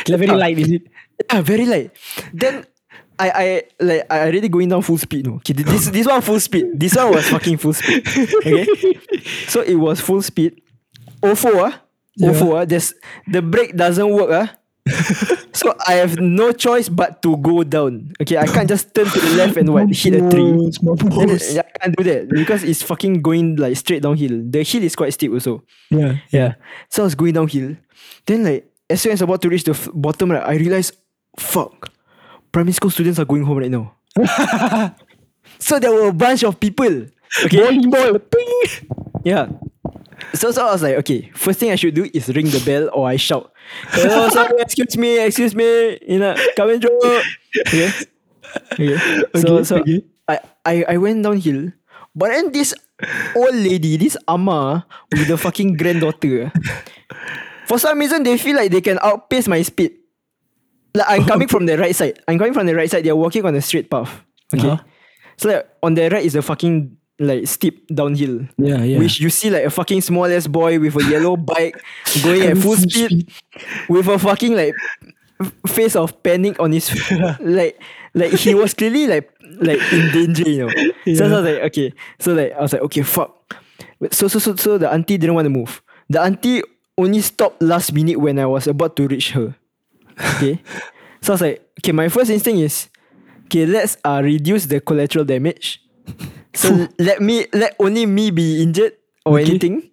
Like very light, is it? Yeah, very light. Then I I like I already going down full speed. No, okay, this this one full speed. This one was fucking full speed. Okay, so it was full speed. Ofo ah, Ofo ah. There's the brake doesn't work ah. so I have no choice but to go down. Okay, I can't just turn to the left and what hit a tree. Small Then, balls. I can't do that because it's fucking going like straight downhill. The hill is quite steep also. Yeah. Yeah. So I was going downhill. Then like as soon as I was about to reach the f- bottom, right, I realized, fuck, primary school students are going home right now. so there were a bunch of people. Okay. Volleyball. Yeah. So so I was like, okay, first thing I should do is ring the bell or I shout. Hello, sorry, excuse me, excuse me, you know, come and through. Okay. Okay. So Okay, so okay. I, I I went downhill, but then this old lady, this ama with the fucking granddaughter, for some reason they feel like they can outpace my speed. Like I'm coming from the right side. I'm coming from the right side. They're walking on a straight path. Okay. Uh-huh. So like on the right is a fucking like steep downhill. Yeah, yeah. Which you see like a fucking small ass boy with a yellow bike going at full speed with a fucking like face of panic on his like like he was clearly like like in danger, you know. So, so I was like, okay. So like I was like, okay, fuck. So so so so the auntie didn't want to move. The auntie only stopped last minute when I was about to reach her. Okay. so I was like, okay, my first instinct is, okay, let's uh reduce the collateral damage. So let me let only me be injured or Okay. anything,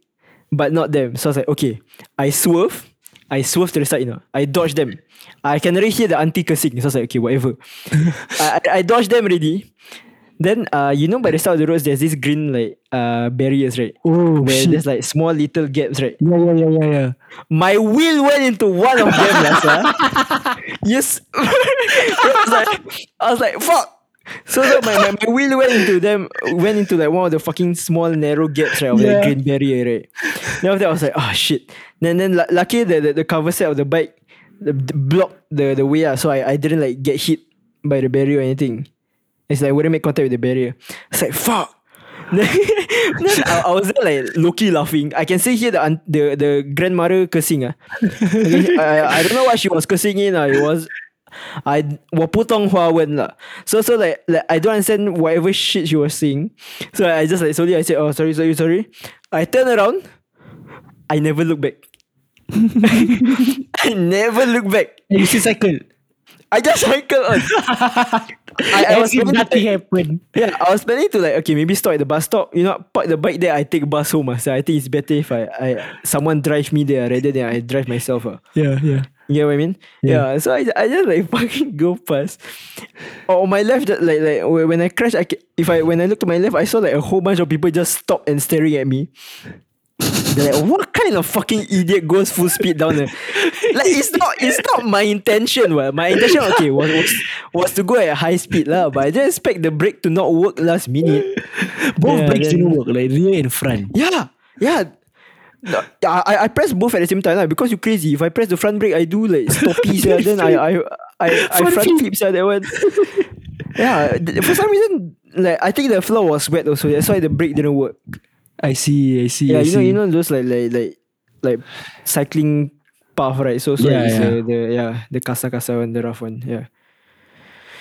but not them. So I was like, okay, I swerve, I swerve to the side, you know, I dodge them. I can already hear the auntie cursing. So I was like, okay, whatever. I, I I dodge them already. Then uh, you know, by the side of the roads, there's this green like uh barriers, right? Oh, Where shit. there's like small little gaps, right? Yeah, yeah, yeah, yeah, yeah. My wheel went into one of them, Lasa. yes. I was like, I was like, fuck. So, so my, my, my wheel went into them, went into like one of the fucking small narrow gaps, right, of Yeah. the green barrier, right. Then after that, I was like, oh shit. Then then lu- lucky the, the, the cover set of the bike the, the blocked the, the way, ah, so I, I didn't like get hit by the barrier or anything. It's like I wouldn't make contact with the barrier. It's like fuck. then then I, I was there like low-key laughing. I can see here the aunt- the the grandmother cursing. Ah, okay, I, I don't know what she was cursing in. Ah, it was I 我不懂华文 lah. So so like like I don't understand whatever shit she was saying. So I just like slowly I said oh sorry sorry sorry. I turn around. I never look back. I never look back. And you still cycle. I just cycle on. I, I was planning to, nothing like, happened. yeah, I was planning to like okay, maybe stop at the bus stop. You know, park the bike there. I take bus home. ah. So I think it's better if I, I someone drive me there rather than I drive myself. ah. Yeah, yeah. You get what I mean? Yeah. so I, I just like fucking go past. On my left, like like wh- when I crash, I if I when I look to my left, I saw like a whole bunch of people just stop and staring at me. They're like, what kind of fucking idiot goes full speed down there? Like it's not it's not my intention. Well, my intention okay was, was was to go at high speed lah, but I just expect the brake to not work last minute. Both Yeah, brakes didn't work, like rear and front. Yeah, yeah. I, I- press both at the same time lah because you're crazy. If I press the front brake, I do like stoppies. yeah, then I I I, I Front front flips yeah, that one. yeah, for some reason, like I think the floor was wet also. That's why the brake didn't work. I see, I see. Yeah, I you know, you know those like like like like cycling path, right? So so Yeah, it's yeah. uh, the yeah the kasa kasa one, the rough one. Yeah,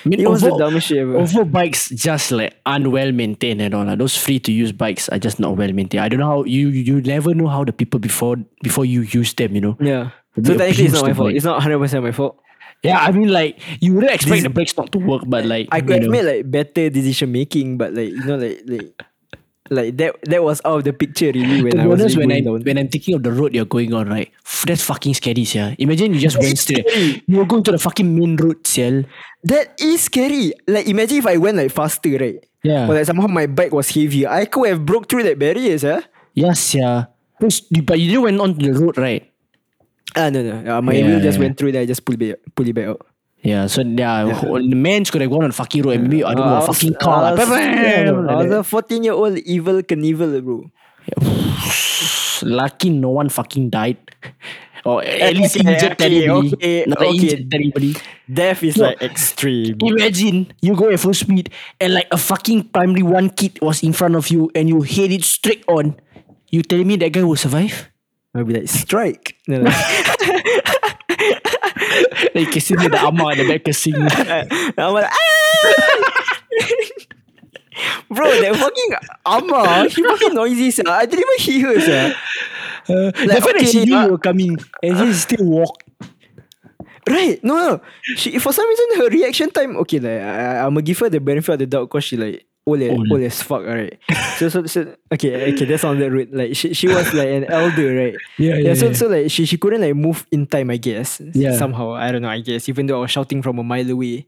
I mean, it was the Ofo- dumbest shit ever. Ofo bikes just like unwell maintained and all. lah. Those free to use bikes are just not well maintained. I don't know how you you never know how the people before before you use them. You know. yeah. So technically, it's abuse not my fault. bike. It's not hundred percent my fault. Yeah, I mean like you wouldn't expect This- the brakes not to work, but like I you could have know. made like better decision making, but like you know, like like like that that was out of the picture really when to I was honest, when I going down. when I'm thinking of the road you're going on, right? That's fucking scary, yeah. Imagine you just went straight. You're going to the fucking main road, yeah. That is scary. Like imagine if I went like faster, right? Yeah. Or like somehow my bike was heavier. I could have broke through that barriers, huh? Yes, yeah. But you didn't went on the road, right? Ah no no. Uh, my Yeah, wheel just yeah. went through there. I just pull it back, pull it back out. Yeah, so yeah, whole- the man's could have gone on the fucking road and maybe I don't know, Uh, a I fucking car. I like, was, yeah, I was a 14 year old evil Knievel, bro. Lucky no one fucking died. or at least Okay, injured okay, terribly. okay, Not okay. injured terribly. Death is No. like extreme. Imagine you go at full speed and like a fucking primary one kid was in front of you and you hit it straight on. You telling me that guy will survive? I'll be like strike. No, no. Like you see the amma at the back cursing. I'm like, "Ah!" Bro, that fucking Amma, she fucking noisy, sir. I didn't even hear her, sir. Uh, the fact that she okay, knew uh, you were coming and she still walk. Right? No, no. She for some reason her reaction time. Okay, like I, I'm gonna give her the benefit of the doubt because she like old, Old. old as fuck, right? so, so, so okay, okay, that's on that route. Like she, she was like an elder, right? Yeah, yeah, So, yeah. so like she, she couldn't like move in time, I guess. Yeah. Somehow, I don't know. I guess even though I was shouting from a mile away,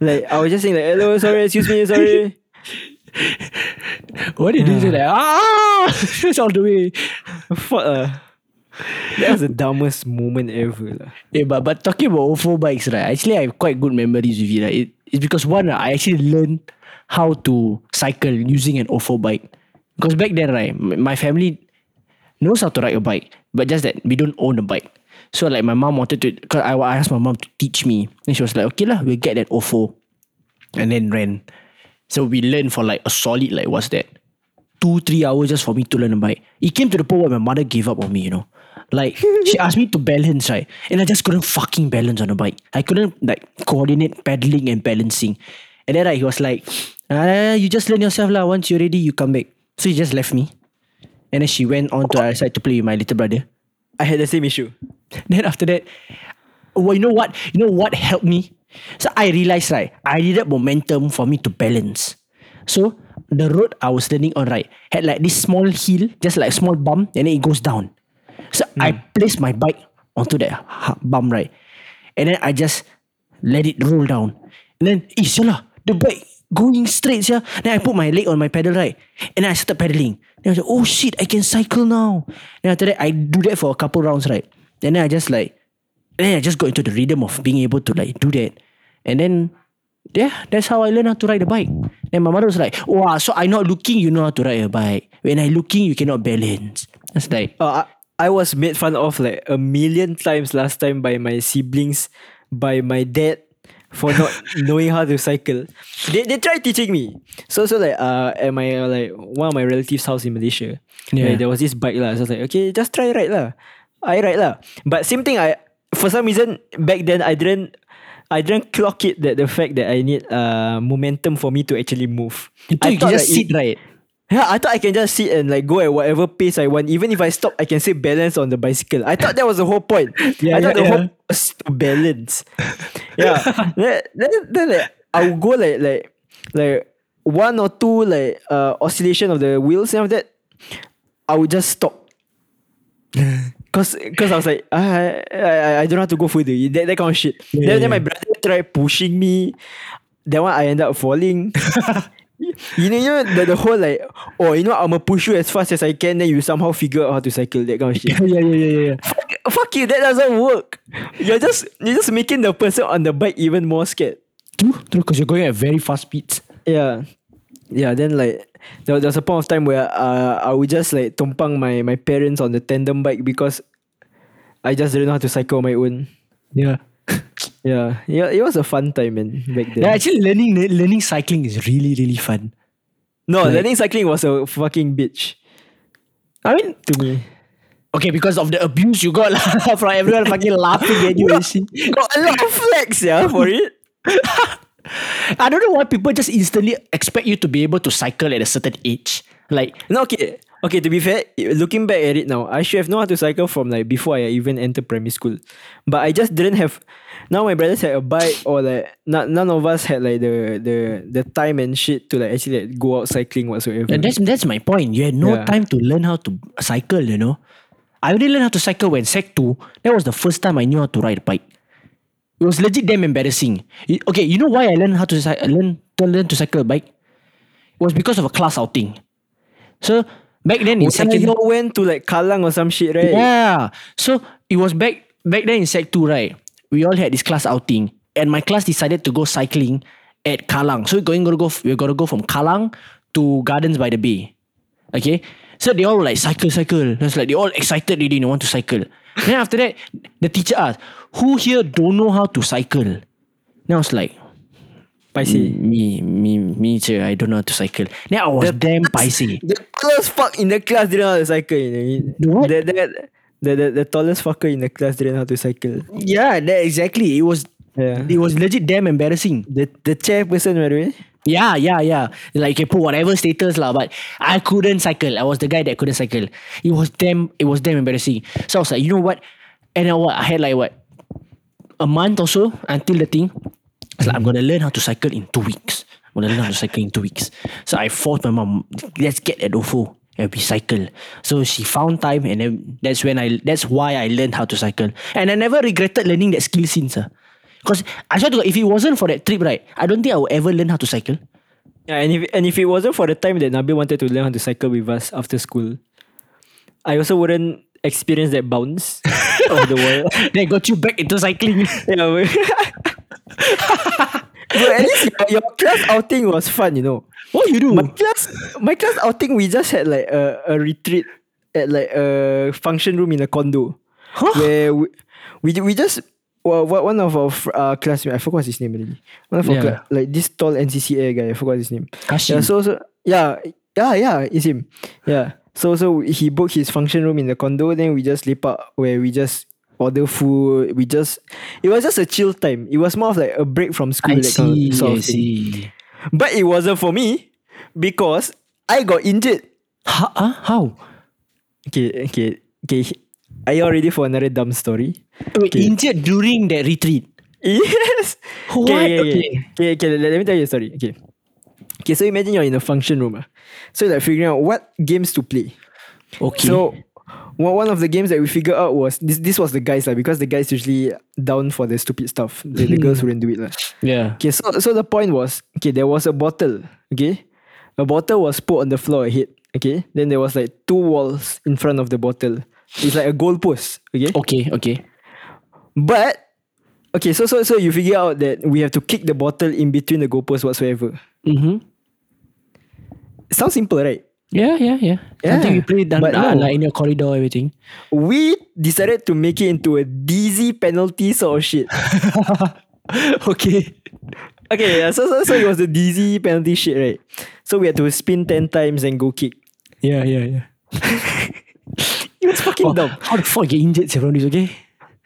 like I was just saying like, hello, sorry, excuse me, sorry. What did you do? Like, ah! It's all the way. Fuck uh. That was the dumbest moment ever. lah. Yeah, but, but talking about OFO bikes, right? Actually, I have quite good memories with it. Right? It, it's because one, I actually learned how to cycle using an OFO bike. Because back then, right, my family knows how to ride a bike, but just that we don't own a bike. So like my mom wanted to, cause I, I asked my mom to teach me. and she was like, okay lah, we'll get that OFO. And then ran. So we learned for like a solid, like what's that? Two, three hours just for me to learn a bike. It came to the point where my mother gave up on me, you know. Like she asked me to balance, right? And I just couldn't fucking balance on a bike. I couldn't like coordinate pedaling and balancing. And then right, he was like, ah, you just learn yourself lah. Once you're ready, you come back. So he just left me. And then she went on to the other side to play with my little brother. I had the same issue. Then after that, well, you know what? You know what helped me? So I realized, right, I needed momentum for me to balance. So the road I was standing on, right, had like this small hill, just like a small bump, and then it goes down. So I placed my bike onto that bump, right, and then I just let it roll down. And then, eh, the bike going straight, yeah. Then I put my leg on my pedal, right, and I started pedaling. Then I was like, oh shit, I can cycle now. Then after that, I do that for a couple rounds, right. And then I just like, then I just got into the rhythm of being able to like do that. And then, yeah, that's how I learned how to ride a bike. Then my mother was like, wow, so I not looking, you know how to ride a bike. When I looking, you cannot balance. That's like, Uh, I, I was made fun of like a million times last time by my siblings, by my dad for not knowing how to cycle. They they tried teaching me. So so like uh at my uh, like one of my relatives' house in Malaysia. Yeah. like, there was this bike lah. So I was like, okay, just try ride lah. I ride lah. But same thing. I for some reason back then I didn't. I didn't clock it that the fact that I need uh momentum for me to actually move. you, I you thought just like sit it- right. Yeah, I thought I can just sit and like go at whatever pace I want. Even if I stop, I can say balance on the bicycle. I thought that was the whole point. Yeah, I thought yeah, the whole yeah. point was to balance. yeah. then, then, then like I would go like like like one or two like uh oscillation of the wheels and after that I would just stop. Cause, cause I was like, I, I, I don't have to go further. That, that kind of shit. Yeah, then, yeah. then my brother tried pushing me. Then one I end up falling. you know, you know the, the whole like, oh, you know, I'm gonna push you as fast as I can. Then you somehow figure out how to cycle. That kind of shit. yeah, yeah, yeah, yeah. fuck, fuck you. That doesn't work. You're just you're just making the person on the bike even more scared. True, true, because you're going at very fast speeds. Yeah. Yeah, then like there, there was a point of time where uh, I would just like tumpang my, my parents on the tandem bike because I just didn't know how to cycle on my own. Yeah. Yeah. Yeah, it was a fun time man back then. Yeah, actually learning learning cycling is really, really fun. no, like- learning cycling was a fucking bitch I mean, to me. okay, because of the abuse you got from everyone fucking laughing at you. Got a lot of flex, yeah, for it. I don't know why people just instantly expect you to be able to cycle at a certain age. Like, No, okay. Okay, to be fair, looking back at it now, I should have known how to cycle from like before I even entered primary school. But I just didn't have now my brothers had a bike or like not, none of us had like the the the time and shit to like actually like, go out cycling whatsoever. and that's that's my point. You had no Yeah. time to learn how to cycle. You know, I only learned how to cycle when sec two. That was the first time I knew how to ride a bike. It was legit damn embarrassing. Okay, you know why I learned how to learn to learn to cycle a bike? It was because of a class outing. So back then in second you went to like Kalang or some shit, right? Yeah. So it was back back then in sec two, right? We all had this class outing, and my class decided to go cycling at Kalang. So we're going to go. We're gonna go from Kalang to Gardens by the Bay. Okay. So they all like cycle, cycle. That's like they all excited. They want to cycle. then after that, the teacher asked, "Who here don't know how to cycle?" Then I was like, Paisi. "Me, me, me, sir. I don't know how to cycle." Then I was damn paisy. The tallest fuck in the class didn't know how to cycle. You know? What? The, the, the, the, the tallest fucker in the class didn't know how to cycle. Yeah, that exactly. It was, Yeah. it was legit damn embarrassing. The the chairperson, by the way. Yeah, yeah, yeah. Like you put whatever status lah, but I couldn't cycle. I was the guy that couldn't cycle. It was damn, it was damn embarrassing. So I was like, you know what? And then what? I had like what a month or so until the thing. I was like, I'm gonna learn how to cycle in two weeks. I'm gonna learn how to cycle in two weeks. So I forced my mom, let's get at Ofo and we cycle. So she found time, and then that's when I, that's why I learned how to cycle. And I never regretted learning that skill since. Because I swear to if it wasn't for that trip, right, I don't think I would ever learn how to cycle. Yeah, and if and if it wasn't for the time that Nabil wanted to learn how to cycle with us after school, I also wouldn't experience that bounce of the wall. They got you back into cycling. yeah, but, but at least your, your class outing was fun, you know. what you do? My class, my class outing, we just had like a, a retreat at like a function room in a condo, where we, we we just well, one of our uh, classmates, I forgot his name already. One of our Yeah. cla- like this tall NCCA guy, I forgot his name. Kashim. Yeah, so so yeah, yeah, yeah, it's him. Yeah. So so he booked his function room in the condo. Then we just lepak where we just order food. We just it was just a chill time. It was more of like a break from school. I that kind of see, sort I see. But it wasn't for me because I got injured. How? Huh? How? Okay, okay, okay. Are you all ready for another dumb story? Wait, injured during that retreat. Yes. What? Okay, okay, okay. Okay. okay, okay, let, let me tell you a story. Okay. Okay, so imagine you're in a function room. ah. So you're like figuring out what games to play. Okay. So one one of the games that we figured out was this this was the guys like because the guys usually down for the stupid stuff. The, the girls wouldn't do it. lah. yeah. Okay, so so the point was okay, there was a bottle. Okay. A bottle was put on the floor ahead. Okay. Then there was like two walls in front of the bottle. It's like a goalpost. Okay. Okay. Okay. But okay, so so so you figure out that we have to kick the bottle in between the goalposts whatsoever. Mm-hmm. Sounds simple, right? Yeah, yeah, yeah. Yeah, Something you play down, but uh, no. like in your corridor, everything. We decided to make it into a DZ penalty sort of shit. okay. Okay, yeah, so, so so it was the DZ penalty shit, right? So we had to spin ten times and go kick. Yeah, yeah, yeah. It was fucking Oh, dumb. how the fuck get injured from this? Okay.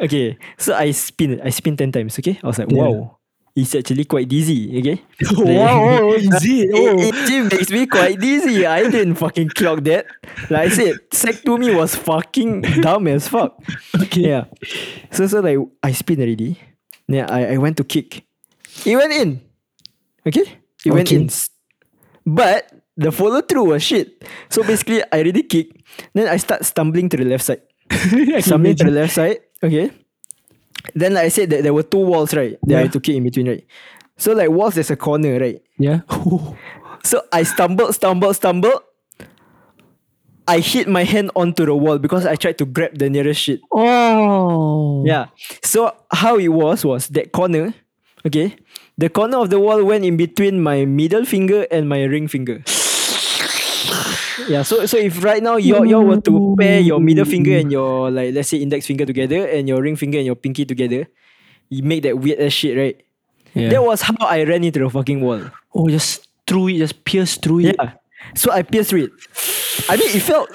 Okay, so I spin I spin ten times. Okay, I was like, Yeah. wow, it's actually quite dizzy. Okay, wow, is it? It, it actually makes me quite dizzy. I didn't fucking clock that. Like I said, sec to me was fucking dumb as fuck. Okay. Yeah. So so like I spin already. Then I, I went to kick. It went in. Okay? It went Okay. in. But the follow through was shit. So basically I already kick. Then I start stumbling to the left side. stumbling to the left side. Okay. Then like I said that there were two walls, right? That I Yeah. had to kick in between, right? So like walls there's a corner, right? Yeah. So I stumbled, stumbled, stumbled. I hit my hand onto the wall because I tried to grab the nearest shit. oh. Yeah. So how it was was that corner, okay? The corner of the wall went in between my middle finger and my ring finger. Yeah, so so if right now you you were to pair your middle finger and your like let's say index finger together and your ring finger and your pinky together, you make that weird ass shit, right? Yeah. That was how I ran into the fucking wall. oh, just through it, just pierce through it. Yeah. So I pierced through it. I mean, it felt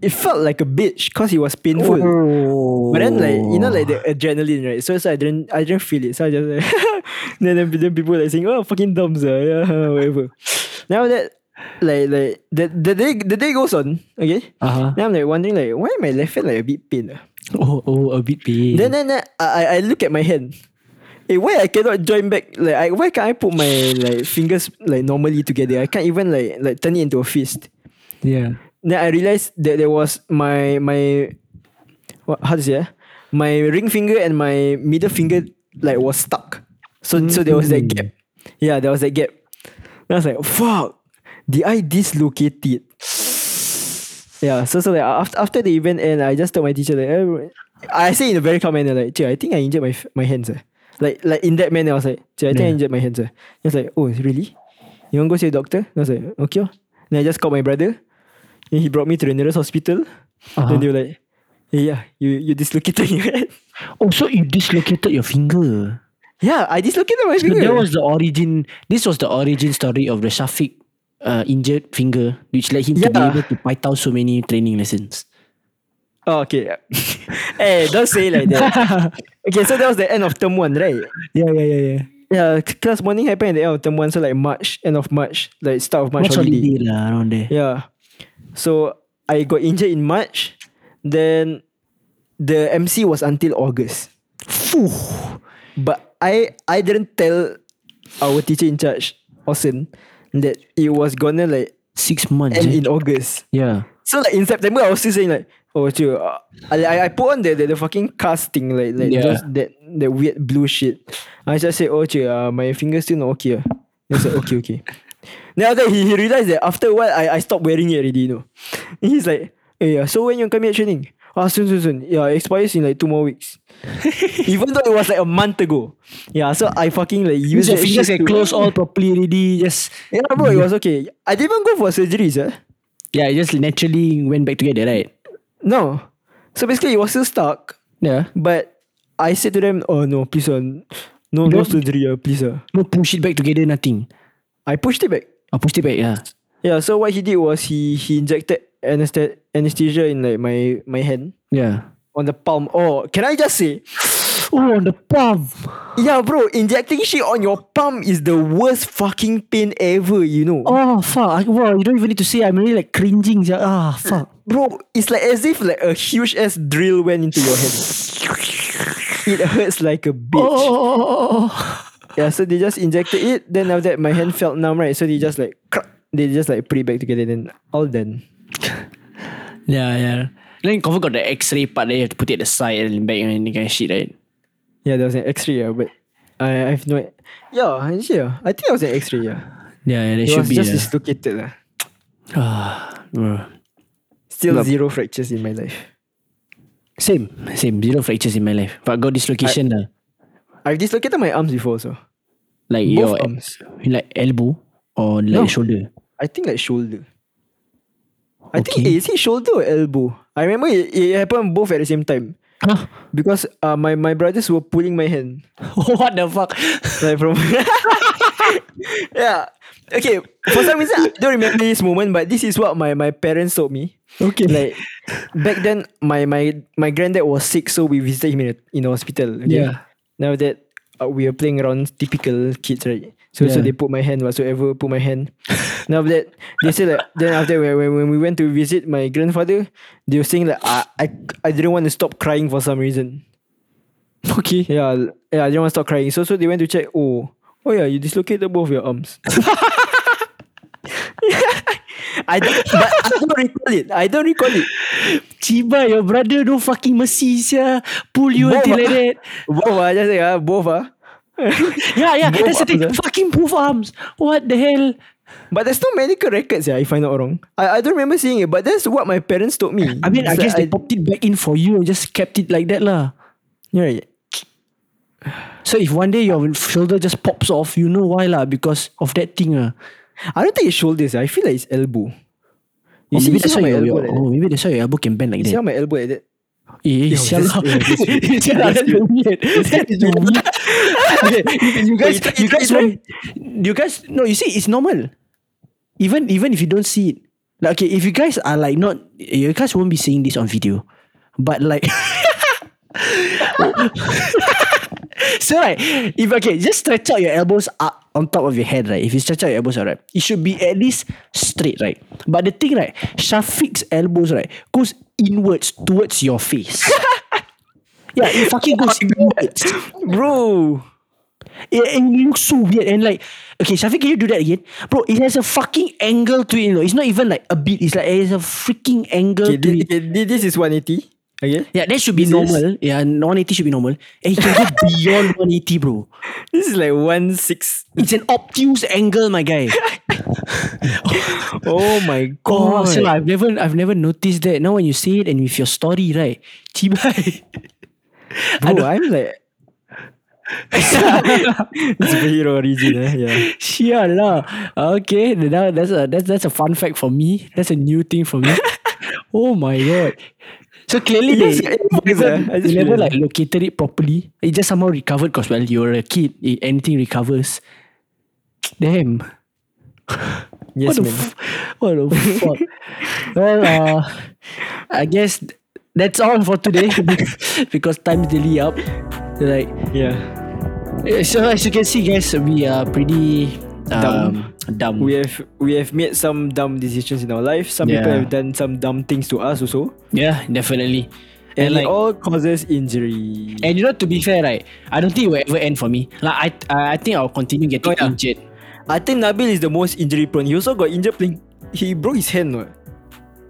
it felt like a bitch because it was painful. Oh. But then like you know like the adrenaline right. So so I didn't I didn't feel it. So I just like then, then then people like saying oh fucking dumb sir. yeah whatever. Now that like like the the day the day goes on okay. Uh-huh. Then I'm like wondering like why my left hand like a bit pain. ah? Oh, oh, a bit pain. Then then, then I I look at my hand. Hey, why I cannot join back? Like, I, why can't I put my like fingers like normally together? I can't even like like turn it into a fist. yeah. Then I realized that there was my my what how to say ah? my ring finger and my middle finger like was stuck. So so there was that gap. Yeah, there was that gap. Then I was like, fuck, did I dislocate it? Yeah, so so like after after the event and I just told my teacher like eh, I say in a very calm manner like, "Cher, I think I injured my my hands." eh." Like like in that manner, I was like, "Cher, I think I injured my hands." eh." He was like, "Oh, really? You want to go see a doctor?" And I was like, "Okay." oh." Then I just called my brother. And he brought me to the nearest hospital. Uh-huh. Then they were like, yeah, you you dislocated your head. Oh, so you dislocated your finger. Yeah, I dislocated my So finger. that was the origin. This was the origin story of the Shafiq uh, injured finger, which led him to be Yeah. able to fight out so many training lessons. oh, okay. hey, don't say like that. okay, so that was the end of term one, right? Yeah, yeah, yeah, yeah. Yeah, class morning happened at the end of term one, so like March, end of March, like start of March Much holiday. holiday lah around there. Yeah. So I got injured in March. Then the MC was until August. Phew. But I I didn't tell our teacher in charge, Austin, that it was gonna like Six months. end eh? in August. Yeah. So like in September I was still saying like, oh chill, uh, I, I I put on the, the, the fucking cast thing like like Yeah. those, that that weird blue shit. I just said, oh chill, uh, my fingers still not okay. Uh. He said, okay, okay. Then after he, he realized that after a while I, I stopped wearing it already, you know. And he's like, hey, uh, so when you coming at training? Ah, soon, soon, soon. Yeah, it expires in like two more weeks. Even though it was like a month ago. Yeah, so I fucking like Use your fingers can close all properly already. Just Yeah, bro, it was okay. I didn't even go for surgery, sir. yeah, it just naturally went back together, right? No. So basically, it was still stuck. Yeah. But I said to them, oh no, please, uh, no, no Don't- surgery, uh, please. Uh. No push it back together, nothing. I pushed it back. I pushed it back, yeah. Yeah, so what he did was he he injected anesthe- anesthesia in like my my hand Yeah. on the palm. Oh, can I just say, Oh, on the palm. yeah, bro, injecting shit on your palm is the worst fucking pain ever. You know, Oh fuck! I, wow, you don't even need to say. I'm really like cringing. sia. Ah fuck. bro, it's like as if like a huge ass drill went into your head. It hurts like a bitch. Oh. Yeah, so they just injected it. Then after that, my hand felt numb, right? So they just like, they just like put it back together. Then all done. Yeah, yeah. Then confirm got the X-ray part. Then you have to put it at the side and back and that kind of shit, right? Yeah, there was an X-ray, yeah, but I, I have no. Yeah, actually, yeah, I think it was an X-ray. Yeah, Yeah, yeah. That it should was be. just yeah. dislocated. lah. Ah, bro. Still zero fractures in my life. Same, same. Zero fractures in my life, but got dislocation lah. I've dislocated my arms before, so Like both your arms. like elbow or like No. shoulder. I think like shoulder. I think Okay. eh, is it shoulder or elbow? I remember it, it happened both at the same time Huh? because uh, my my brothers were pulling my hand. what the fuck? like from yeah okay for some reason I don't remember this moment but this is what my my parents told me Okay. like back then my my my granddad was sick so we visited him in, a, in the hospital okay? Yeah. now that uh, we are playing around typical kids right so so Yeah. they put my hand whatsoever put my hand now after that they said like then after when, when, when we went to visit my grandfather they were saying like I, I I didn't want to stop crying for some reason Okay. yeah, yeah, I didn't want to stop crying. So so they went to check. Oh, oh yeah, you dislocated both your arms. I don't, but I don't recall it. I don't recall it. Ciba, your brother no fucking mercy, sia. Pull you Both until ah. like that. Both ah, just say ah, both ah. Yeah, yeah. Both that's the thing. Fucking both arms. What the hell? But there's no medical records, yeah, if I'm not wrong. I, I don't remember seeing it, but that's what my parents told me. I mean, I guess like they popped it back in for you and just kept it like that lah. Right. So if one day your shoulder just pops off, you know why lah? Because of that thing ah. I don't think it's shoulders. I feel like it's elbow. You Or see, maybe that's how why your, elbow oh, maybe that's why your elbow can bend like You see how my elbow like that? Eh, Yo, sial lah. Sial lah, that's weird. That's weird. Okay, you guys, you guys, you guys, no, you see, it's normal. Even even if you don't see it, like okay, if you guys are like not, you guys won't be seeing this on video, but like. so right, if okay, just stretch out your elbows up on top of your head, right? If you stretch out your elbows, out, right, it should be at least straight, right? But the thing, right, Shafiq's elbows, right, goes inwards towards your face. yeah, it fucking goes inwards. Bro. It, and it looks so weird and like okay Shafiq can you do that again bro it has a fucking angle to it you know it's not even like a bit it's like it has a freaking angle Okay, to thi- it okay, thi- this is 180. Okay. yeah that should be This is- normal yeah 180 should be normal and it can go beyond 180 bro This is like one six. it's an obtuse angle my guy Oh my oh god. so I've never I've never noticed that now when you say it and with your story right Chibai Bro, I'm like Superhero origin eh. Yeah. Sial lah. Okay, now that's a that's that's a fun fact for me. That's a new thing for me. oh my god. So clearly Yes, they, it is, never, eh. They never like located it properly. It just somehow recovered because well you're a kid. i- Anything recovers. Damn. Yes, what the f- what the fuck? well, uh, I guess that's all for today because time's really up. Like yeah. Uh, So as you can see, guys, we are pretty um, dumb. We have we have made some dumb decisions in our life. Some people have done some dumb things to us also. yeah, definitely. And, And it like, all causes injury. and you know, to be fair, right? I don't think it will ever end for me. Like, I, I think I'll continue getting Oh, yeah. injured. I think Nabil is the most injury prone. He also got injured playing. He broke his hand. What?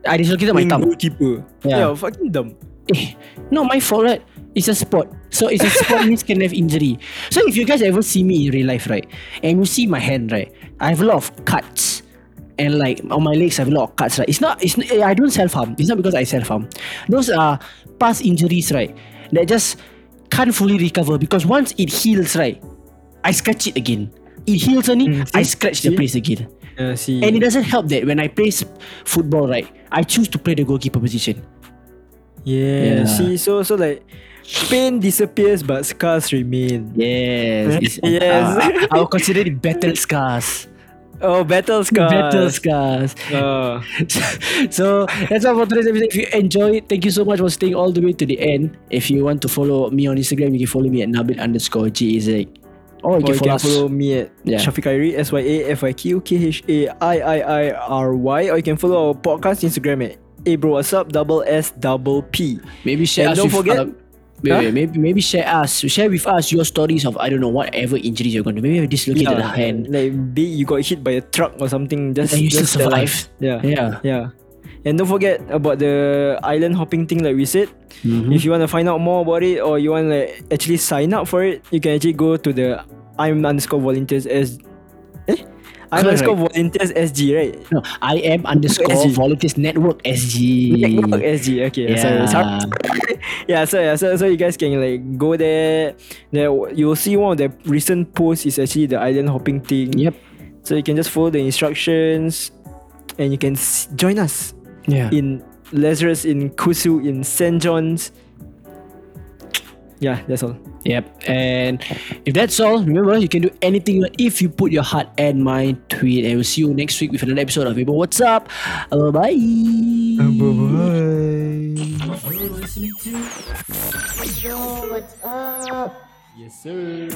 I dislocated my thumb. goalkeeper. Yeah. yeah, fucking dumb. Eh, not my fault, right? It's a sport. So it's a sport means can have injury. So if you guys ever see me in real life, right, and you see my hand, right, I have a lot of cuts. And like on my legs, I have a lot of cuts. Right, it's not. It's not, I don't self harm. It's not because I self harm. Those are past injuries, right? That just can't fully recover because once it heals, right, I scratch it again. It heals only. Mm, I see? scratch the See? place again. Yeah, see. And it doesn't help that when I play football, right, I choose to play the goalkeeper position. Yeah, Yeah. See, so so like pain disappears but scars remain. Yes. Yes. uh, I will consider it battle scars. Oh, battle scars. Battle scars. Uh, so that's all for today's episode. If you enjoy it, thank you so much for staying all the way to the end. If you want to follow me on Instagram, you can follow me at Nabil underscore GZ. Or you or can you follow can follow me at Yeah. Shafiq S Y A F I Q K H A I I I R Y. Or you can follow our podcast Instagram at Hey bro, what's up? Double S double P. Maybe share And us don't forget- uh, wait, Huh? wait, maybe maybe share us share with us your stories of I don't know whatever injuries you're going to maybe you dislocated a hand like be you got hit by a truck or something. Just and you still just tell survive. Yeah. Yeah. Yeah. And don't forget about the island hopping thing like we said. Mhm. If you want to find out more about it or you want to like, actually sign up for it, you can actually go to the I'm underscore volunteers as Correct. underscore volunteers SG, right? No, I am underscore SG. volunteers network SG. Network SG. Okay. Yeah. sorry. yeah. So yeah. So so you guys can like go there. There you'll see one of the recent posts is actually the island hopping thing. Yep. So you can just follow the instructions, and you can s- join us Yeah. in Lazarus, in Kusu, in St. John's. Yeah, that's all. Yep. And if that's all, remember you can do anything you if you put your heart and mind to it. And we'll see you next week with another episode of People What's Up. Bye. You're listening to Yo, what's up? Yes, sir.